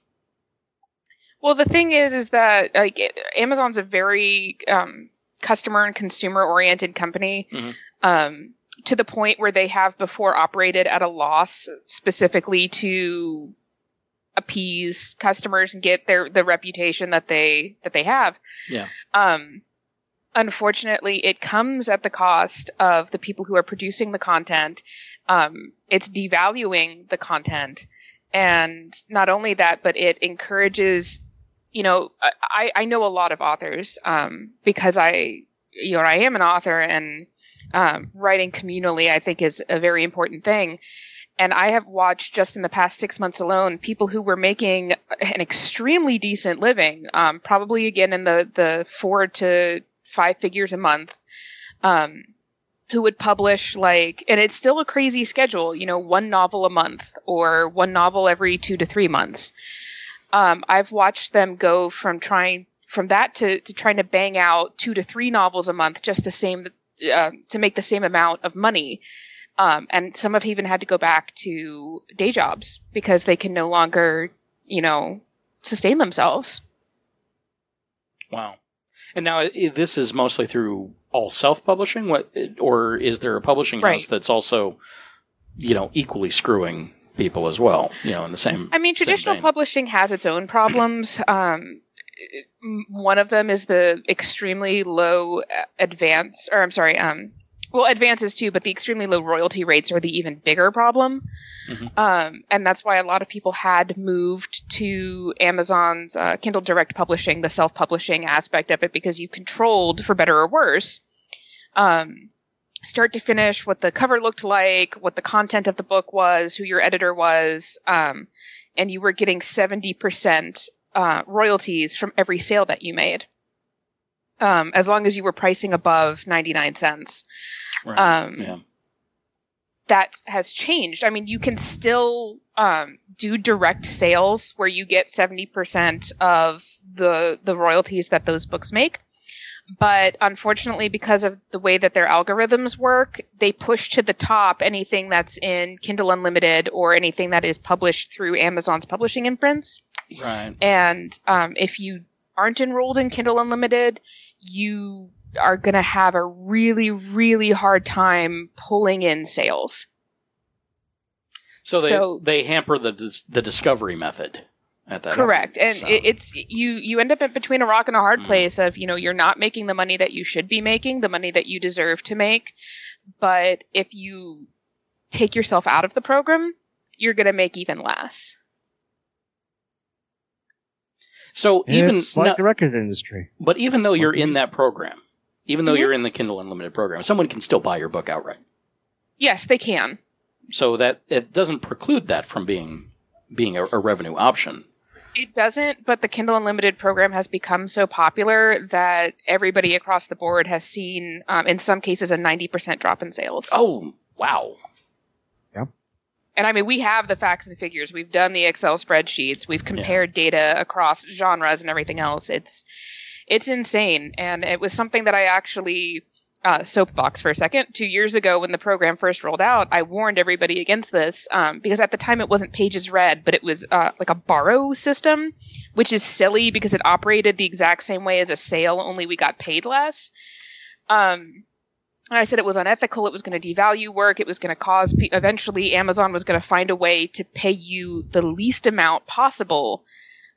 Well, the thing is, is that like it, Amazon's a very um, customer and consumer oriented company, Mhm. um, to the point where they have before operated at a loss specifically to appease customers and get their the reputation that they that they have. Yeah. Um, unfortunately, it comes at the cost of the people who are producing the content. Um, it's devaluing the content. And not only that, but it encourages you know, I, I know a lot of authors um, because I, you know, I am an author and um, writing communally, I think, is a very important thing. And I have watched just in the past six months alone people who were making an extremely decent living, um, probably again in the, the four to five figures a month, um, who would publish like, and it's still a crazy schedule, you know, one novel a month or one novel every two to three months. Um, I've watched them go from trying from that to, to trying to bang out two to three novels a month just the same uh, to make the same amount of money. Um, and some have even had to go back to day jobs because they can no longer, you know, sustain themselves. Wow. And now this is mostly through all self-publishing, what, or is there a publishing Right. house that's also, you know, equally screwing people as well? You know, in the same. I mean, traditional publishing has its own problems. Um, one of them is the extremely low uh, advance, or I'm sorry, um, well, advances too, but the extremely low royalty rates are the even bigger problem. Mhm. Um, and that's why a lot of people had moved to Amazon's uh, Kindle Direct Publishing, the self-publishing aspect of it, because you controlled, for better or worse, um, start to finish what the cover looked like, what the content of the book was, who your editor was, um, and you were getting 70% uh, royalties from every sale that you made. Um, as long as you were pricing above 99 cents. Right. Um, yeah. that has changed. I mean, you can still um, do direct sales where you get 70% of the the royalties that those books make. But unfortunately, because of the way that their algorithms work, they push to the top anything that's in Kindle Unlimited or anything that is published through Amazon's publishing imprints. Right. And um, if you aren't enrolled in Kindle Unlimited, you are going to have a really, really hard time pulling in sales. So they So- they hamper the the discovery method at that. Correct, and So- it, it's you you end up in between a rock and a hard Mm. place of you know you're not making the money that you should be making, the money that you deserve to make, but if you take yourself out of the program, you're going to make even less. So even it's like no- the record industry. but even though Some you're in that program, even though Mhm. you're in the Kindle Unlimited program, someone can still buy your book outright. Yes, they can. So that it doesn't preclude that from being being a, a revenue option. It doesn't, but the Kindle Unlimited program has become so popular that everybody across the board has seen, um, in some cases, a 90% drop in sales. Oh wow! And I mean, we have the facts and figures. We've done the Excel spreadsheets. We've compared data across genres and everything else. It's it's insane, and it was something that I actually uh, soapbox for a second. Two years ago, when the program first rolled out, I warned everybody against this um, because at the time it wasn't pages read, but it was uh, like a borrow system, which is silly because it operated the exact same way as a sale, only we got paid less. Um, I said it was unethical. It was going to devalue work. It was going to cause. Pe- eventually, Amazon was going to find a way to pay you the least amount possible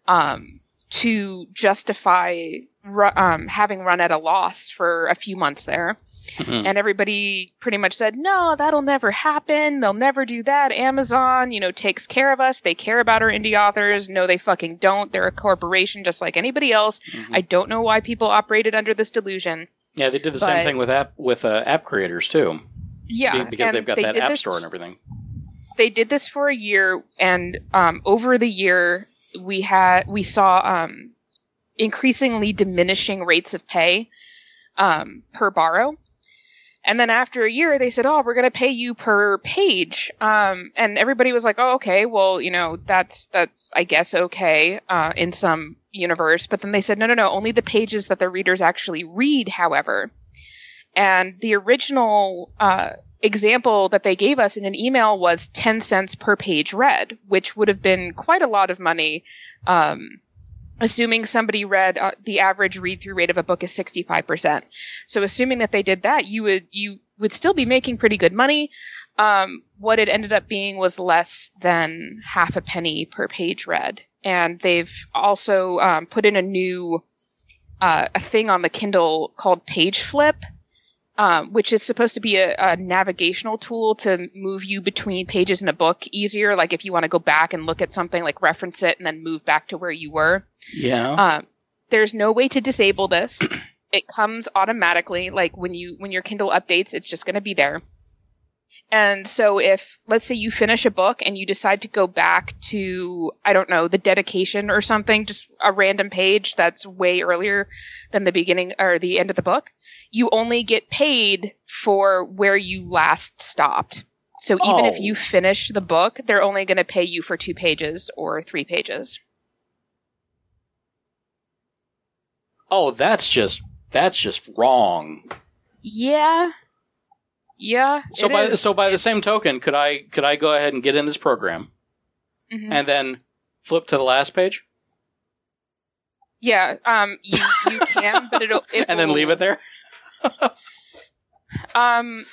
um, to justify ru- um, having run at a loss for a few months there. Mhm. And everybody pretty much said, "No, that'll never happen. They'll never do that. Amazon, you know, takes care of us. They care about our indie authors. No, they fucking don't. They're a corporation just like anybody else. Mhm. I don't know why people operated under this delusion." Yeah, they did the same thing with app with uh, app creators too. Yeah, Be- because they've got they that app this- store and everything. they did this for a year and um, over the year we had we saw um, increasingly diminishing rates of pay um, per borrow and then after a year they said oh we're going to pay you per page um, and everybody was like oh okay well you know that's that's i guess okay uh, in some universe but then they said no no no only the pages that the readers actually read however and the original uh, example that they gave us in an email was 10 cents per page read, which would have been quite a lot of money. Um, assuming somebody read uh, the average read through rate of a book is 65%. So assuming that they did that, you would, you would still be making pretty good money. Um, what it ended up being was less than half a penny per page read. And they've also um, put in a new uh, a thing on the Kindle called Page Flip, um, which is supposed to be a, a navigational tool to move you between pages in a book easier. Like if you want to go back and look at something, like reference it and then move back to where you were. Yeah. Um, there's no way to disable this. it comes automatically. Like when you when your Kindle updates, it's just going to be there. And so if let's say you finish a book and you decide to go back to I don't know, the dedication or something, just a random page that's way earlier than the beginning or the end of the book, you only get paid for where you last stopped. So even if Oh. you finish the book, they're only going to pay you for 2 pages or 3 pages. Oh, that's just that's just wrong. Yeah. Yeah. So by is. so by the same token, could I could I go ahead and get in this program Mhm. and then flip to the last page Yeah, um, you you can, but it'll it and then will- leave it there? Um,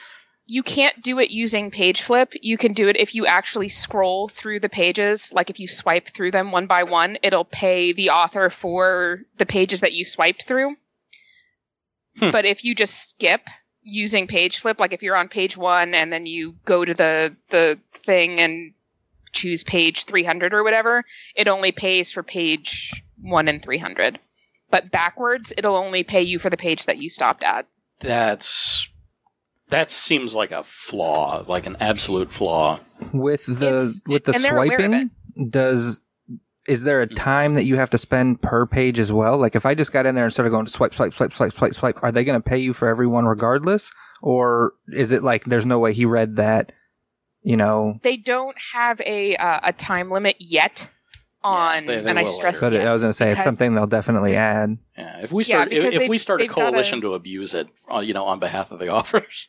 you can't do it using page flip. You can do it if you actually scroll through the pages. Like if you swipe through them one by one, it'll pay the author for the pages that you swiped through. Hmm. But if you just skip using page flip, like if you're on page one and then you go to the the thing and choose page 300 or whatever, it only pays for page one and 300. But backwards, it'll only pay you for the page that you stopped at. That's that seems like a flaw, like an absolute flaw. With the It's- with the and they're aware of swiping, does is there a time that you have to spend per page as well? Like if I just got in there and started going swipe, swipe, swipe, swipe, swipe, swipe, are they going to pay you for everyone regardless, or is it like there's no way he read that? You know, they don't have a uh, a time limit yet on, they- they and I stress. but yet, I was going to say it's something they'll definitely add. Yeah, if we start because if, if we start a they've gotta- coalition to abuse it, uh, you know, on behalf of the authors.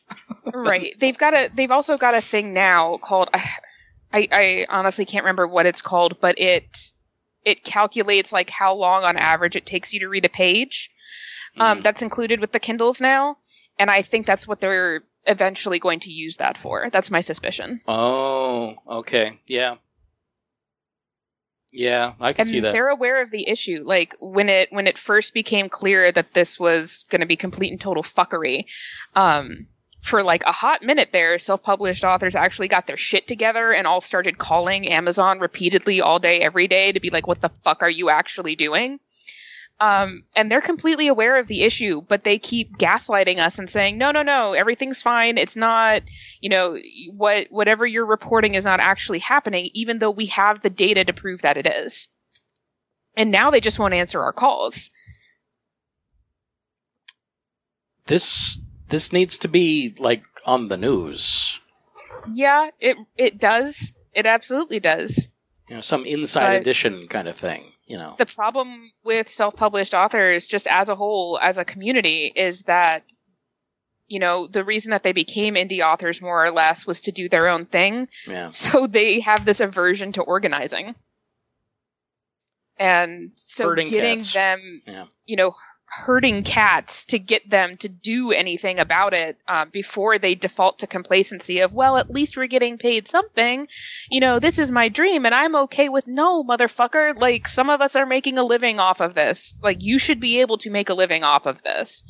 right. They've got a. They've also got a thing now called. I I honestly can't remember what it's called, but it it calculates like how long on average it takes you to read a page. Um, Mm. that's included with the Kindles now, and I think that's what they're eventually going to use that for. That's my suspicion. Oh, okay, yeah, yeah, I can and see that. they're aware of the issue. Like when it when it first became clear that this was going to be complete and total fuckery, um, for like a hot minute there, self-published authors actually got their shit together and all started calling Amazon repeatedly all day, every day to be like, "What the fuck are you actually doing?" Um, and they're completely aware of the issue, but they keep gaslighting us and saying, "No, no, no, everything's fine. It's not, you know, what whatever you're reporting is not actually happening, even though we have the data to prove that it is." And now they just won't answer our calls. this this needs to be like on the news. Yeah, it it does. It absolutely does. You know, some inside But- edition kind of thing. You know, The problem with self-published authors just as a whole as a community is that you know, the reason that they became indie authors more or less was to do their own thing. yeah. So they have this aversion to organizing. And so getting cats. them, Yeah. you know, herding cats to get them to do anything about it uh, before they default to complacency of, well, at least we're getting paid something. You know, this is my dream and I'm okay with no, motherfucker. Like, some of us are making a living off of this. Like, you should be able to make a living off of this.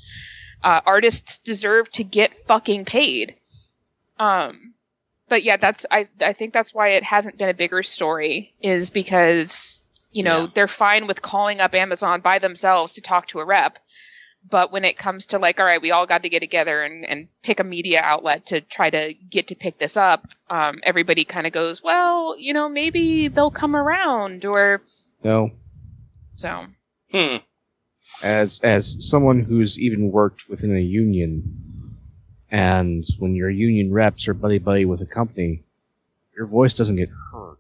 Uh, artists deserve to get fucking paid. Um, but yeah, that's I I think that's why it hasn't been a bigger story is because you know Yeah. they're fine with calling up Amazon by themselves to talk to a rep, but when it comes to like, all right, we all got to get together and and pick a media outlet to try to get to pick this up, um, everybody kind of goes, well, you know, maybe they'll come around or No, so. Hmm. as as someone who's even worked within a union, and when your union reps are buddy buddy with a company, your voice doesn't get heard.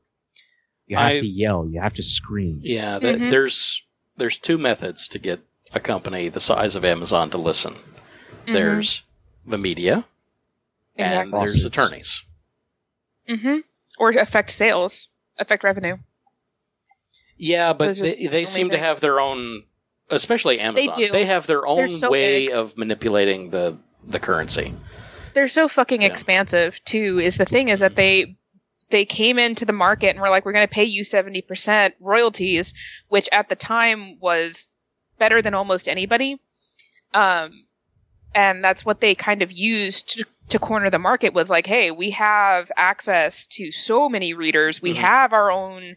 You have I- to yell. You have to scream. Yeah, th- Mhm. there's there's two methods to get a company the size of Amazon to listen. There's the media and Exactly. there's Lawsuits. attorneys. hmm Or affect sales, affect revenue. Yeah, but Those they, they only seem to have their own, especially Amazon. They, do. they have their own so way big. of manipulating the the currency. they're so fucking Yeah. expansive too is the thing is that they they came into the market and were like we're going to pay you 70% royalties which at the time was better than almost anybody um and that's what they kind of used to, to corner the market was like, hey, we have access to so many readers. We Mhm. have our own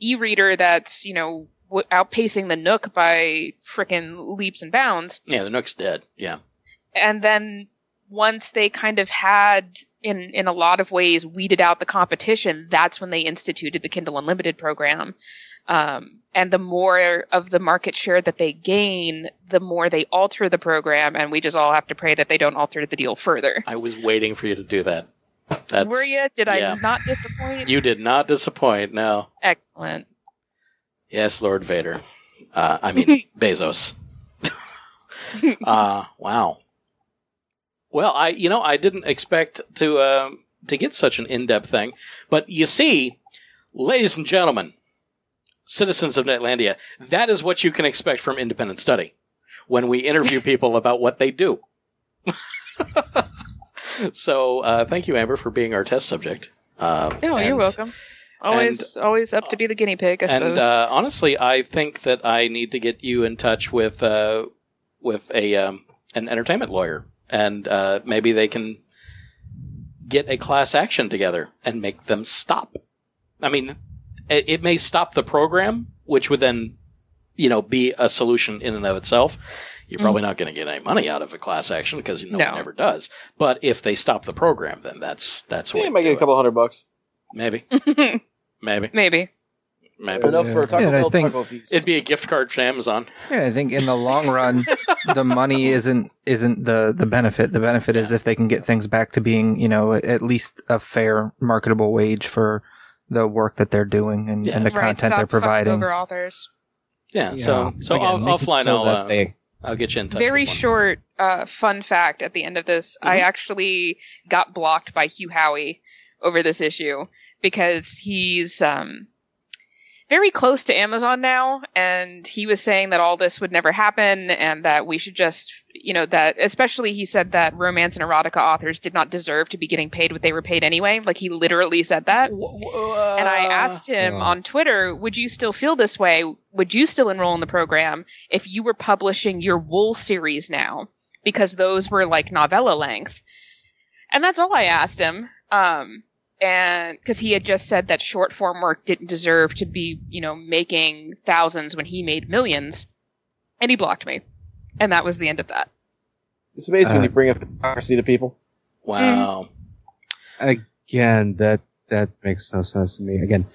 e-reader that's you know w- outpacing the Nook by frickin' leaps and bounds. Yeah, the Nook's dead. Yeah. And then once they kind of had in in a lot of ways weeded out the competition, that's when they instituted the Kindle Unlimited program. Um, and the more of the market share that they gain, the more they alter the program, and we just all have to pray that they don't alter the deal further. I was waiting for you to do that. That's, Were you? Did yeah. I not disappoint? You did not disappoint. No. Excellent. Yes, Lord Vader. Uh, I mean Bezos. uh, wow. Well, I you know I didn't expect to uh, to get such an in depth thing, but you see, ladies and gentlemen, citizens of Netlandia, that is what you can expect from independent study when we interview people about what they do. so, uh, thank you, Amber, for being our test subject. Uh, No, and- you're welcome. Always, always up to be the guinea pig, I and suppose. uh, honestly, I think that I need to get you in touch with uh, with a um, an entertainment lawyer, and uh, maybe they can get a class action together and make them stop. I mean, it, it may stop the program, which would then, you know, be a solution in and of itself. You're probably not going to get any money out of a class action because no, No. one ever does. But if they stop the program, then that's that's Yeah, what you might get a couple hundred bucks. maybe, maybe, Maybe. Maybe. Enough for a Taco Yeah, and I Bell think- taco feast. It'd be a gift card from Amazon. Yeah, I think in the long run, the money isn't isn't the the benefit. The benefit is if they can get things back to being, you know, at least a fair marketable wage for the work that they're doing and, Yeah. and the right, content they're providing. over authors. Yeah, so so Again, I'll, make I'll fly so I'll, uh, they- I'll get you in touch. Very with one. short uh, fun fact at the end of this. Mm-hmm. I actually got blocked by Hugh Howey over this issue because he's um, very close to Amazon now, and he was saying that all this would never happen and that we should just, you know, that especially he said that romance and erotica authors did not deserve to be getting paid what they were paid anyway. Like he literally said that. And I asked him Yeah. on Twitter, would you still feel this way? Would you still enroll in the program if you were publishing your Wool series now? Because those were like novella length. And that's all I asked him. Um, and because he had just said that short form work didn't deserve to be, you know, making thousands when he made millions. And he blocked me. And that was the end of that. It's amazing Uh, when you bring up democracy to people. Wow. again, that that makes no sense to me. Again,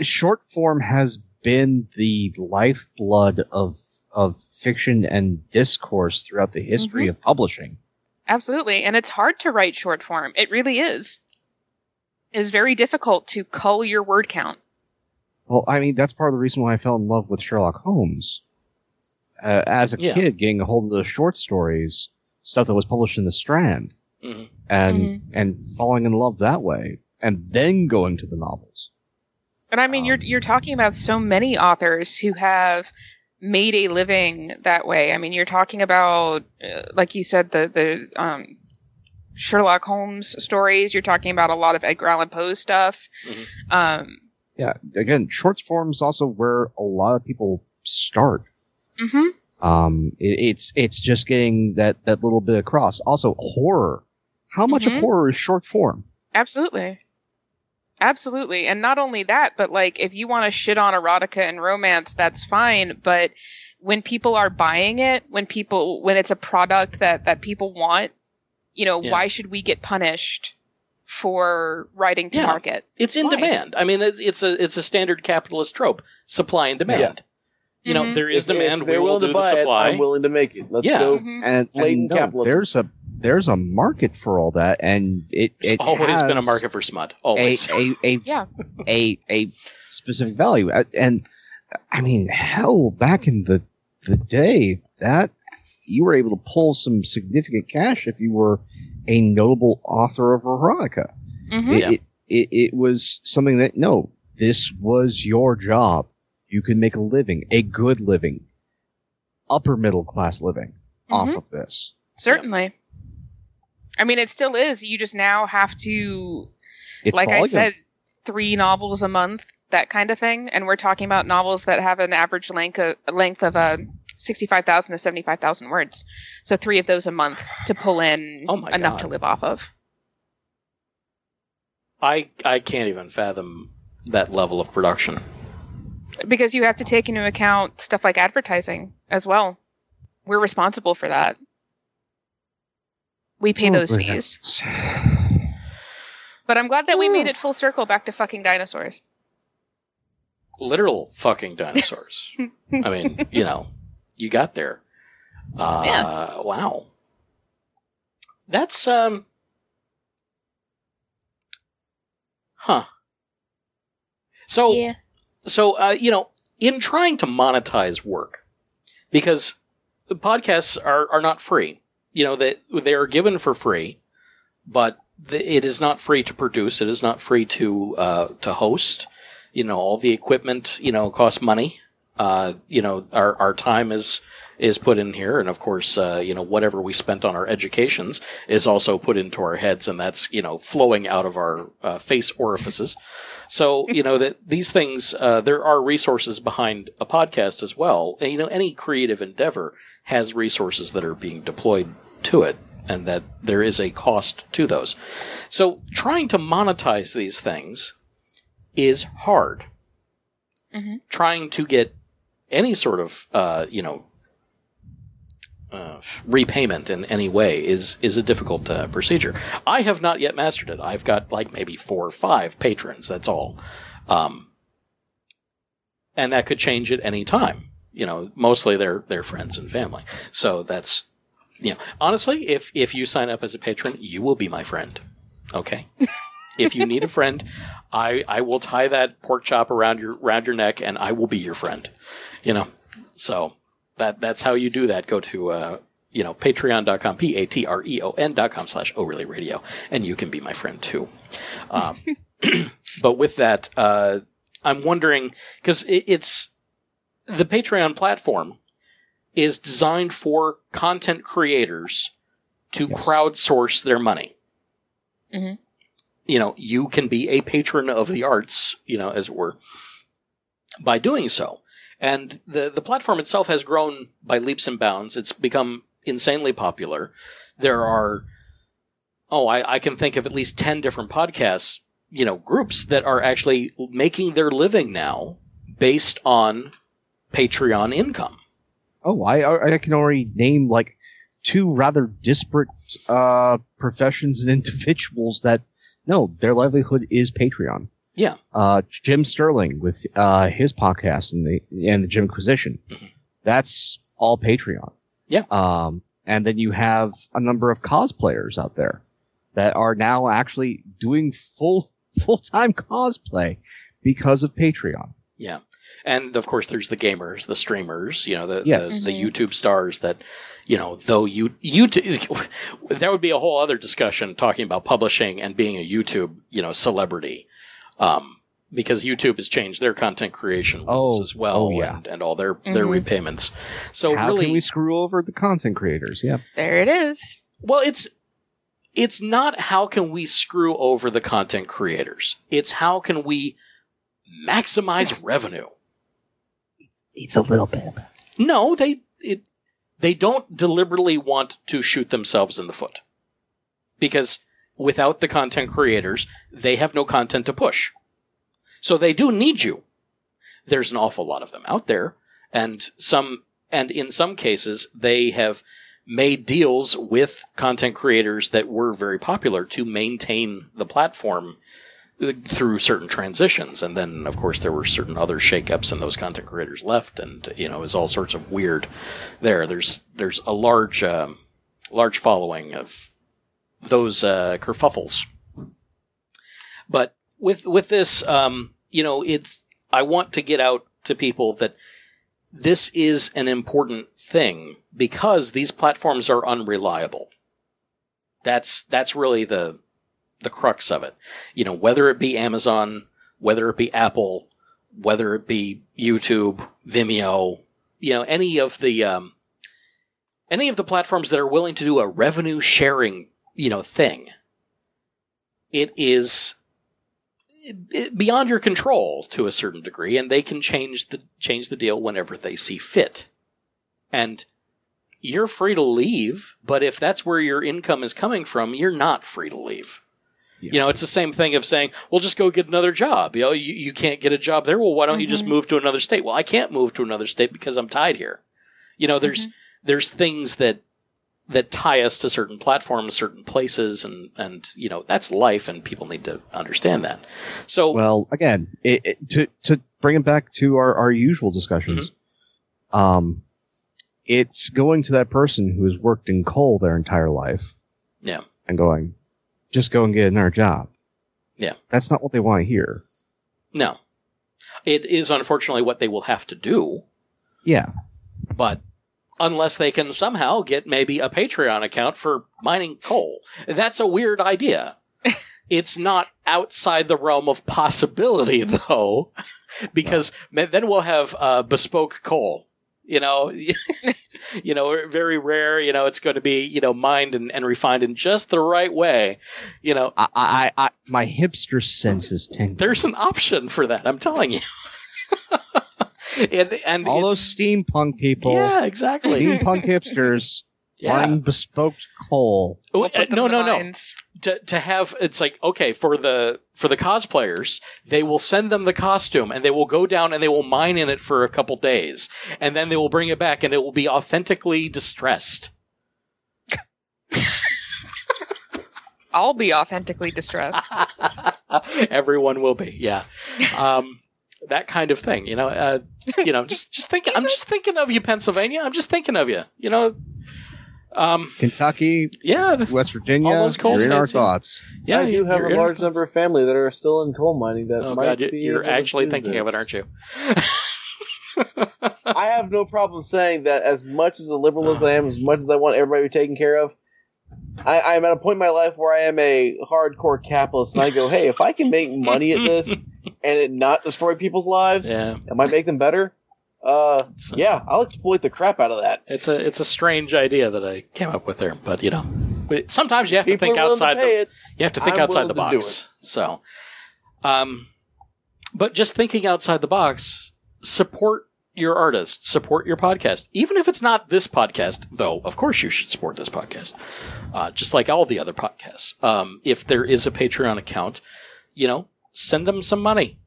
short form has been the lifeblood of of fiction and discourse throughout the history Mhm. of publishing. Absolutely. And it's hard to write short form. It really is. It's very difficult to cull your word count. Well, I mean, that's part of the reason why I fell in love with Sherlock Holmes. Uh, as a Yeah. kid, getting a hold of those short stories, stuff that was published in the Strand, Mhm. and Mhm. and falling in love that way, and then going to the novels. And I mean, you're Um, you're talking about so many authors who have made a living that way. I mean, you're talking about, uh, like you said, the the um, Sherlock Holmes stories. You're talking about a lot of Edgar Allan Poe stuff. Mhm. Um, Yeah, again, short form is also where a lot of people start. Mm-hmm. Um, it, it's it's just getting that that little bit across. Also, horror. How much Mhm. of horror is short form? Absolutely. Absolutely. And not only that, but like if you want to shit on erotica and romance, that's fine. But when people are buying it, when people when it's a product that that people want, you know, Yeah. why should we get punished for writing to Yeah. market? It's in Why? demand. I mean, it's, it's a it's a standard capitalist trope: supply and demand. Yeah. You know, Mhm. there is If- if demand. they're We will willing to do the buy it, supply. I'm willing to make it. Let's Yeah. go. Mhm. And, and no, there's a there's a market for all that, and it There's it always been a market for smut. a Always. a a, Yeah. a a specific value. Uh, And I mean, hell, back in the the day, that you were able to pull some significant cash if you were a notable author of Veronica. Mm-hmm. It, yeah. it, it, it was something that no, this was your job. You could make a living, a good living, upper middle class living mm-hmm. off of this. Certainly. Yeah. I mean, it still is. You just now have to, it's like volume. I said, three novels a month, that kind of thing. And we're talking about novels that have an average length of, length of a 65,000 to 75,000 words. So three of those a month to pull in oh enough God. to live off of. I I can't even fathom that level of production. Because you have to take into account stuff like advertising as well. We're responsible for that. We pay oh, those fees. But I'm glad that we made it full circle back to fucking dinosaurs. Literal fucking dinosaurs. I mean, you know you got there. Uh, Wow. That's um. Huh. So so uh, you know in trying to monetize work because podcasts are, are not free you know that they, are given for free but the, it is not free to produce it is not free to uh, to host you know all the equipment you know costs money uh, you know our, our time is is put in here. And of course uh, you know whatever we spent on our educations is also put into our heads and that's you know flowing out of our uh, face orifices. So you know that these things uh, there are resources behind a podcast as well. And, you know any creative endeavor has resources that are being deployed to it and that there is a cost to those. So trying to monetize these things is hard. Mhm. trying to get any sort of uh, you know uh, repayment in any way is is a difficult uh, procedure. I have not yet mastered it. I've got like maybe four or five patrons. That's all, um, and that could change at any time. You know, mostly they're they're friends and family. So that's you know, honestly, if if you sign up as a patron, you will be my friend. Okay. if you need a friend, I I will tie that pork chop around your around your neck, and I will be your friend. You know, so that that's how you do that. Go to uh, you know patreon.com p a t r e o n dot com slash oh really radio, and you can be my friend too. Um, but with that, uh, I'm wondering because it, it's the Patreon platform is designed for content creators to Yes. crowdsource their money. Mhm. You know, you can be a patron of the arts, you know, as it were, by doing so. And the, the platform itself has grown by leaps and bounds. It's become insanely popular. There are, oh, I, I can think of at least 10 different podcasts, you know, groups that are actually making their living now based on Patreon income. Oh, I I can already name like two rather disparate uh, professions and individuals that no, their livelihood is Patreon. Yeah. Uh, Jim Sterling with uh, his podcast and the and the Jimquisition, that's all Patreon. Yeah. Um, and then you have a number of cosplayers out there that are now actually doing full full time cosplay because of Patreon. Yeah. And of course, there's the gamers, the streamers, you know, the, Yes. the, the YouTube stars that, you know, though you, YouTube, that would be a whole other discussion talking about publishing and being a YouTube, you know, celebrity. Um, because YouTube has changed their content creation rules Oh, as well oh, yeah. and, and all their, their Mhm. repayments. So How really, can we screw over the content creators? Yeah. There it is. well, it's, it's not how can we screw over the content creators. It's how can we maximize revenue. It's a little bit. No, they it they don't deliberately want to shoot themselves in the foot. Because without the content creators, they have no content to push. So they do need you. There's an awful lot of them out there, and some and in some cases they have made deals with content creators that were very popular to maintain the platform through certain transitions. And then, of course, there were certain other shakeups, and those content creators left, and you know, was all sorts of weird. There, there's there's a large um, large following of those uh, kerfuffles. But with with this, um, you know, it's I want to get out to people that this is an important thing because these platforms are unreliable. That's that's really the the crux of it. You know, whether it be Amazon, whether it be Apple, whether it be YouTube, Vimeo, you know, any of the um, any of the platforms that are willing to do a revenue sharing, you know, thing. It is beyond your control to a certain degree, and they can change the change the deal whenever they see fit. And you're free to leave, but if that's where your income is coming from, you're not free to leave. Yeah. You know, it's the same thing of saying, well, just go get another job. You know, you, you can't get a job there. Well, why don't you just Mhm. move to another state? Well, I can't move to another state because I'm tied here. You know, there's, there's things that, that tie us to certain platforms, certain places, and, and, you know, that's life and people need to understand that. So, Well, again, it, it, to to bring it back to our, our usual discussions, Mm-hmm. um, it's going to that person who has worked in coal their entire life, Yeah. and going, just go and get another job. Yeah. that's not what they want to hear. no. It is unfortunately what they will have to do. Yeah, but unless they can somehow get maybe a Patreon account for mining coal, that's a weird idea. it's not outside the realm of possibility, though, because ma- then we'll have uh, bespoke coal. You know, you know, very rare. You know, it's going to be you know mined and, and refined in just the right way. You know, I, I, I my hipster sense is tingling. there's an option for that. I'm telling you. and and All those steampunk people, yeah, exactly. steampunk hipsters, Yeah. buying bespoke coal. Oh, uh, no, no, no. To to have it's like okay for the for the cosplayers, they will send them the costume and they will go down and they will mine in it for a couple days, and then they will bring it back and it will be authentically distressed. I'll be authentically distressed. Everyone will be, yeah. Um, that kind of thing, you know. Uh, you know, just just thinking. I'm just thinking of you, Pennsylvania. I'm just thinking of you. You know. Um, Kentucky, yeah, the, West Virginia, All those coal you're in our states, yeah. thoughts. yeah. I do have a large number of family that are still in coal mining that Oh might god, be you're actually do thinking of it, aren't you? I have no problem saying that as much as a liberal as I am, as much as I want everybody to be taken care of, I, I'm at a point in my life where I am a hardcore capitalist, and I go, hey, if I can make money at this and it not destroy people's lives, Yeah, it might make them better. Uh, it's, yeah, I'll exploit the crap out of that. it's a it's a strange idea that I came up with there, but you know, but sometimes you have to think outside to the it. you have to think I'm outside the willing to do box. So, um, but just thinking outside the box, support your artist, support your podcast, even if it's not this podcast. Though, of course, you should support this podcast, uh, just like all the other podcasts. Um, if there is a Patreon account, you know, send them some money.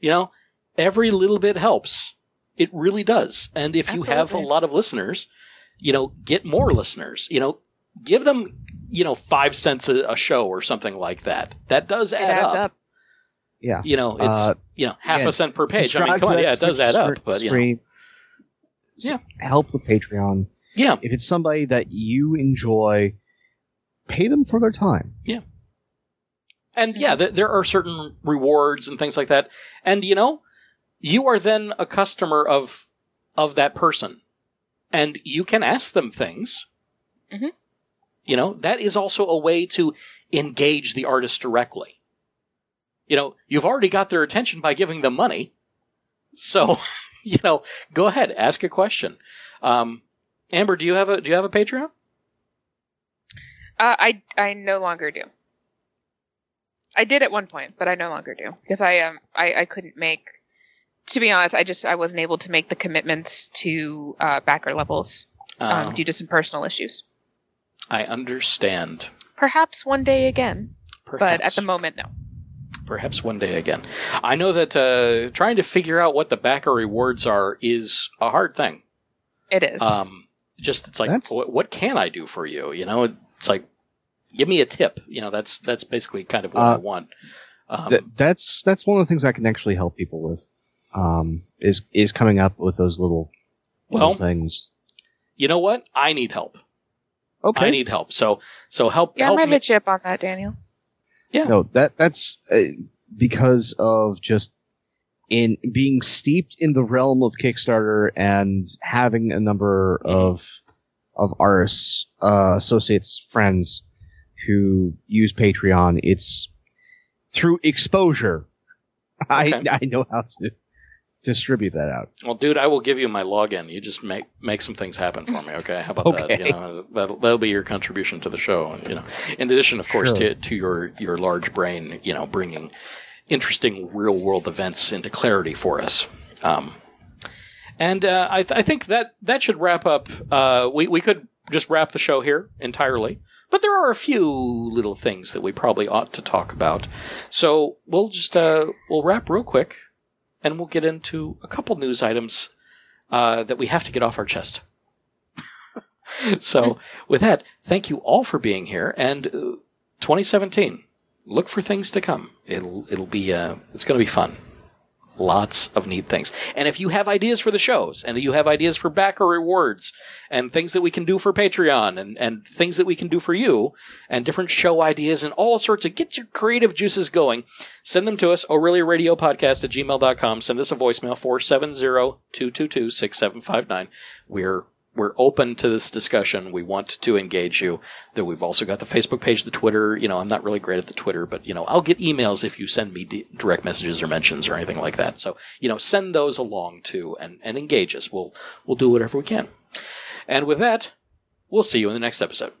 You know, every little bit helps. It really does. And if you have a lot of listeners, you know, get more listeners. You know, give them, you know, five cents a, a show or something like that. That does It add adds up. up. Yeah. You know, it's Uh, you know half yeah, a cent per page. I mean, come on, yeah, it does add up. But you know. Yeah. help with Patreon. yeah, If it's somebody that you enjoy, pay them for their time. Yeah. And yeah, th- there are certain rewards and things like that. And you know, you are then a customer of of that person, and you can ask them things. Mhm. You know, that is also a way to engage the artist directly. You know, you've already got their attention by giving them money. So, you know, go ahead, ask a question. Um, Amber, do you have a do you have a Patreon? Uh, I I no longer do. I did at one point, but I no longer do because I um I, I couldn't make. To be honest, I just I wasn't able to make the commitments to uh, backer levels um, Um, due to some personal issues. I understand. Perhaps one day again, but at the moment, no. Perhaps one day again. I know that uh, trying to figure out what the backer rewards are is a hard thing. It is. Um, just it's like, That's- what, what can I do for you? You know, it's like, give me a tip. You know, that's that's basically kind of what I Uh, want. Um, That, that's that's one of the things I can actually help people with. Um, is is coming up with those little, little well, things. you know what? I need help. Okay. I need help. So so help yeah, help I'm me. the chip on that, Daniel. Yeah, no, that that's uh, because of just in being steeped in the realm of Kickstarter and having a number of of artists, uh, associates, friends who use Patreon. It's through exposure. I I know how to distribute that out. Well, dude, I will give you my login. You just make make some things happen for me, okay? How about that? Okay. You know, that'll, that'll be your contribution to the show. You know, in addition, of course, Sure. to to your your large brain, you know, bringing interesting real world events into clarity for us. Um, And uh, I, th- I think that that should wrap up. Uh, we we could just wrap the show here entirely, but there are a few little things that we probably ought to talk about. So we'll just uh, we'll wrap real quick, and we'll get into a couple news items uh, that we have to get off our chest. so with that, thank you all for being here, and uh, 2017. Look for things to come. It'll it'll be uh, it's going to be fun lots of neat things. And if you have ideas for the shows and you have ideas for backer rewards and things that we can do for Patreon and, and things that we can do for you and different show ideas and all sorts of get your creative juices going, send them to us, Podcast at gmail.com. Send us a voicemail, 470-222-6759. We're we're open to this discussion. We want to engage you. That we've also got the Facebook page, the Twitter. You know, I'm not really great at the Twitter, but you know, I'll get emails if you send me d- direct messages or mentions or anything like that. So you know, send those along too and and engage us. We'll we'll do whatever we can. And with that, we'll see you in the next episode.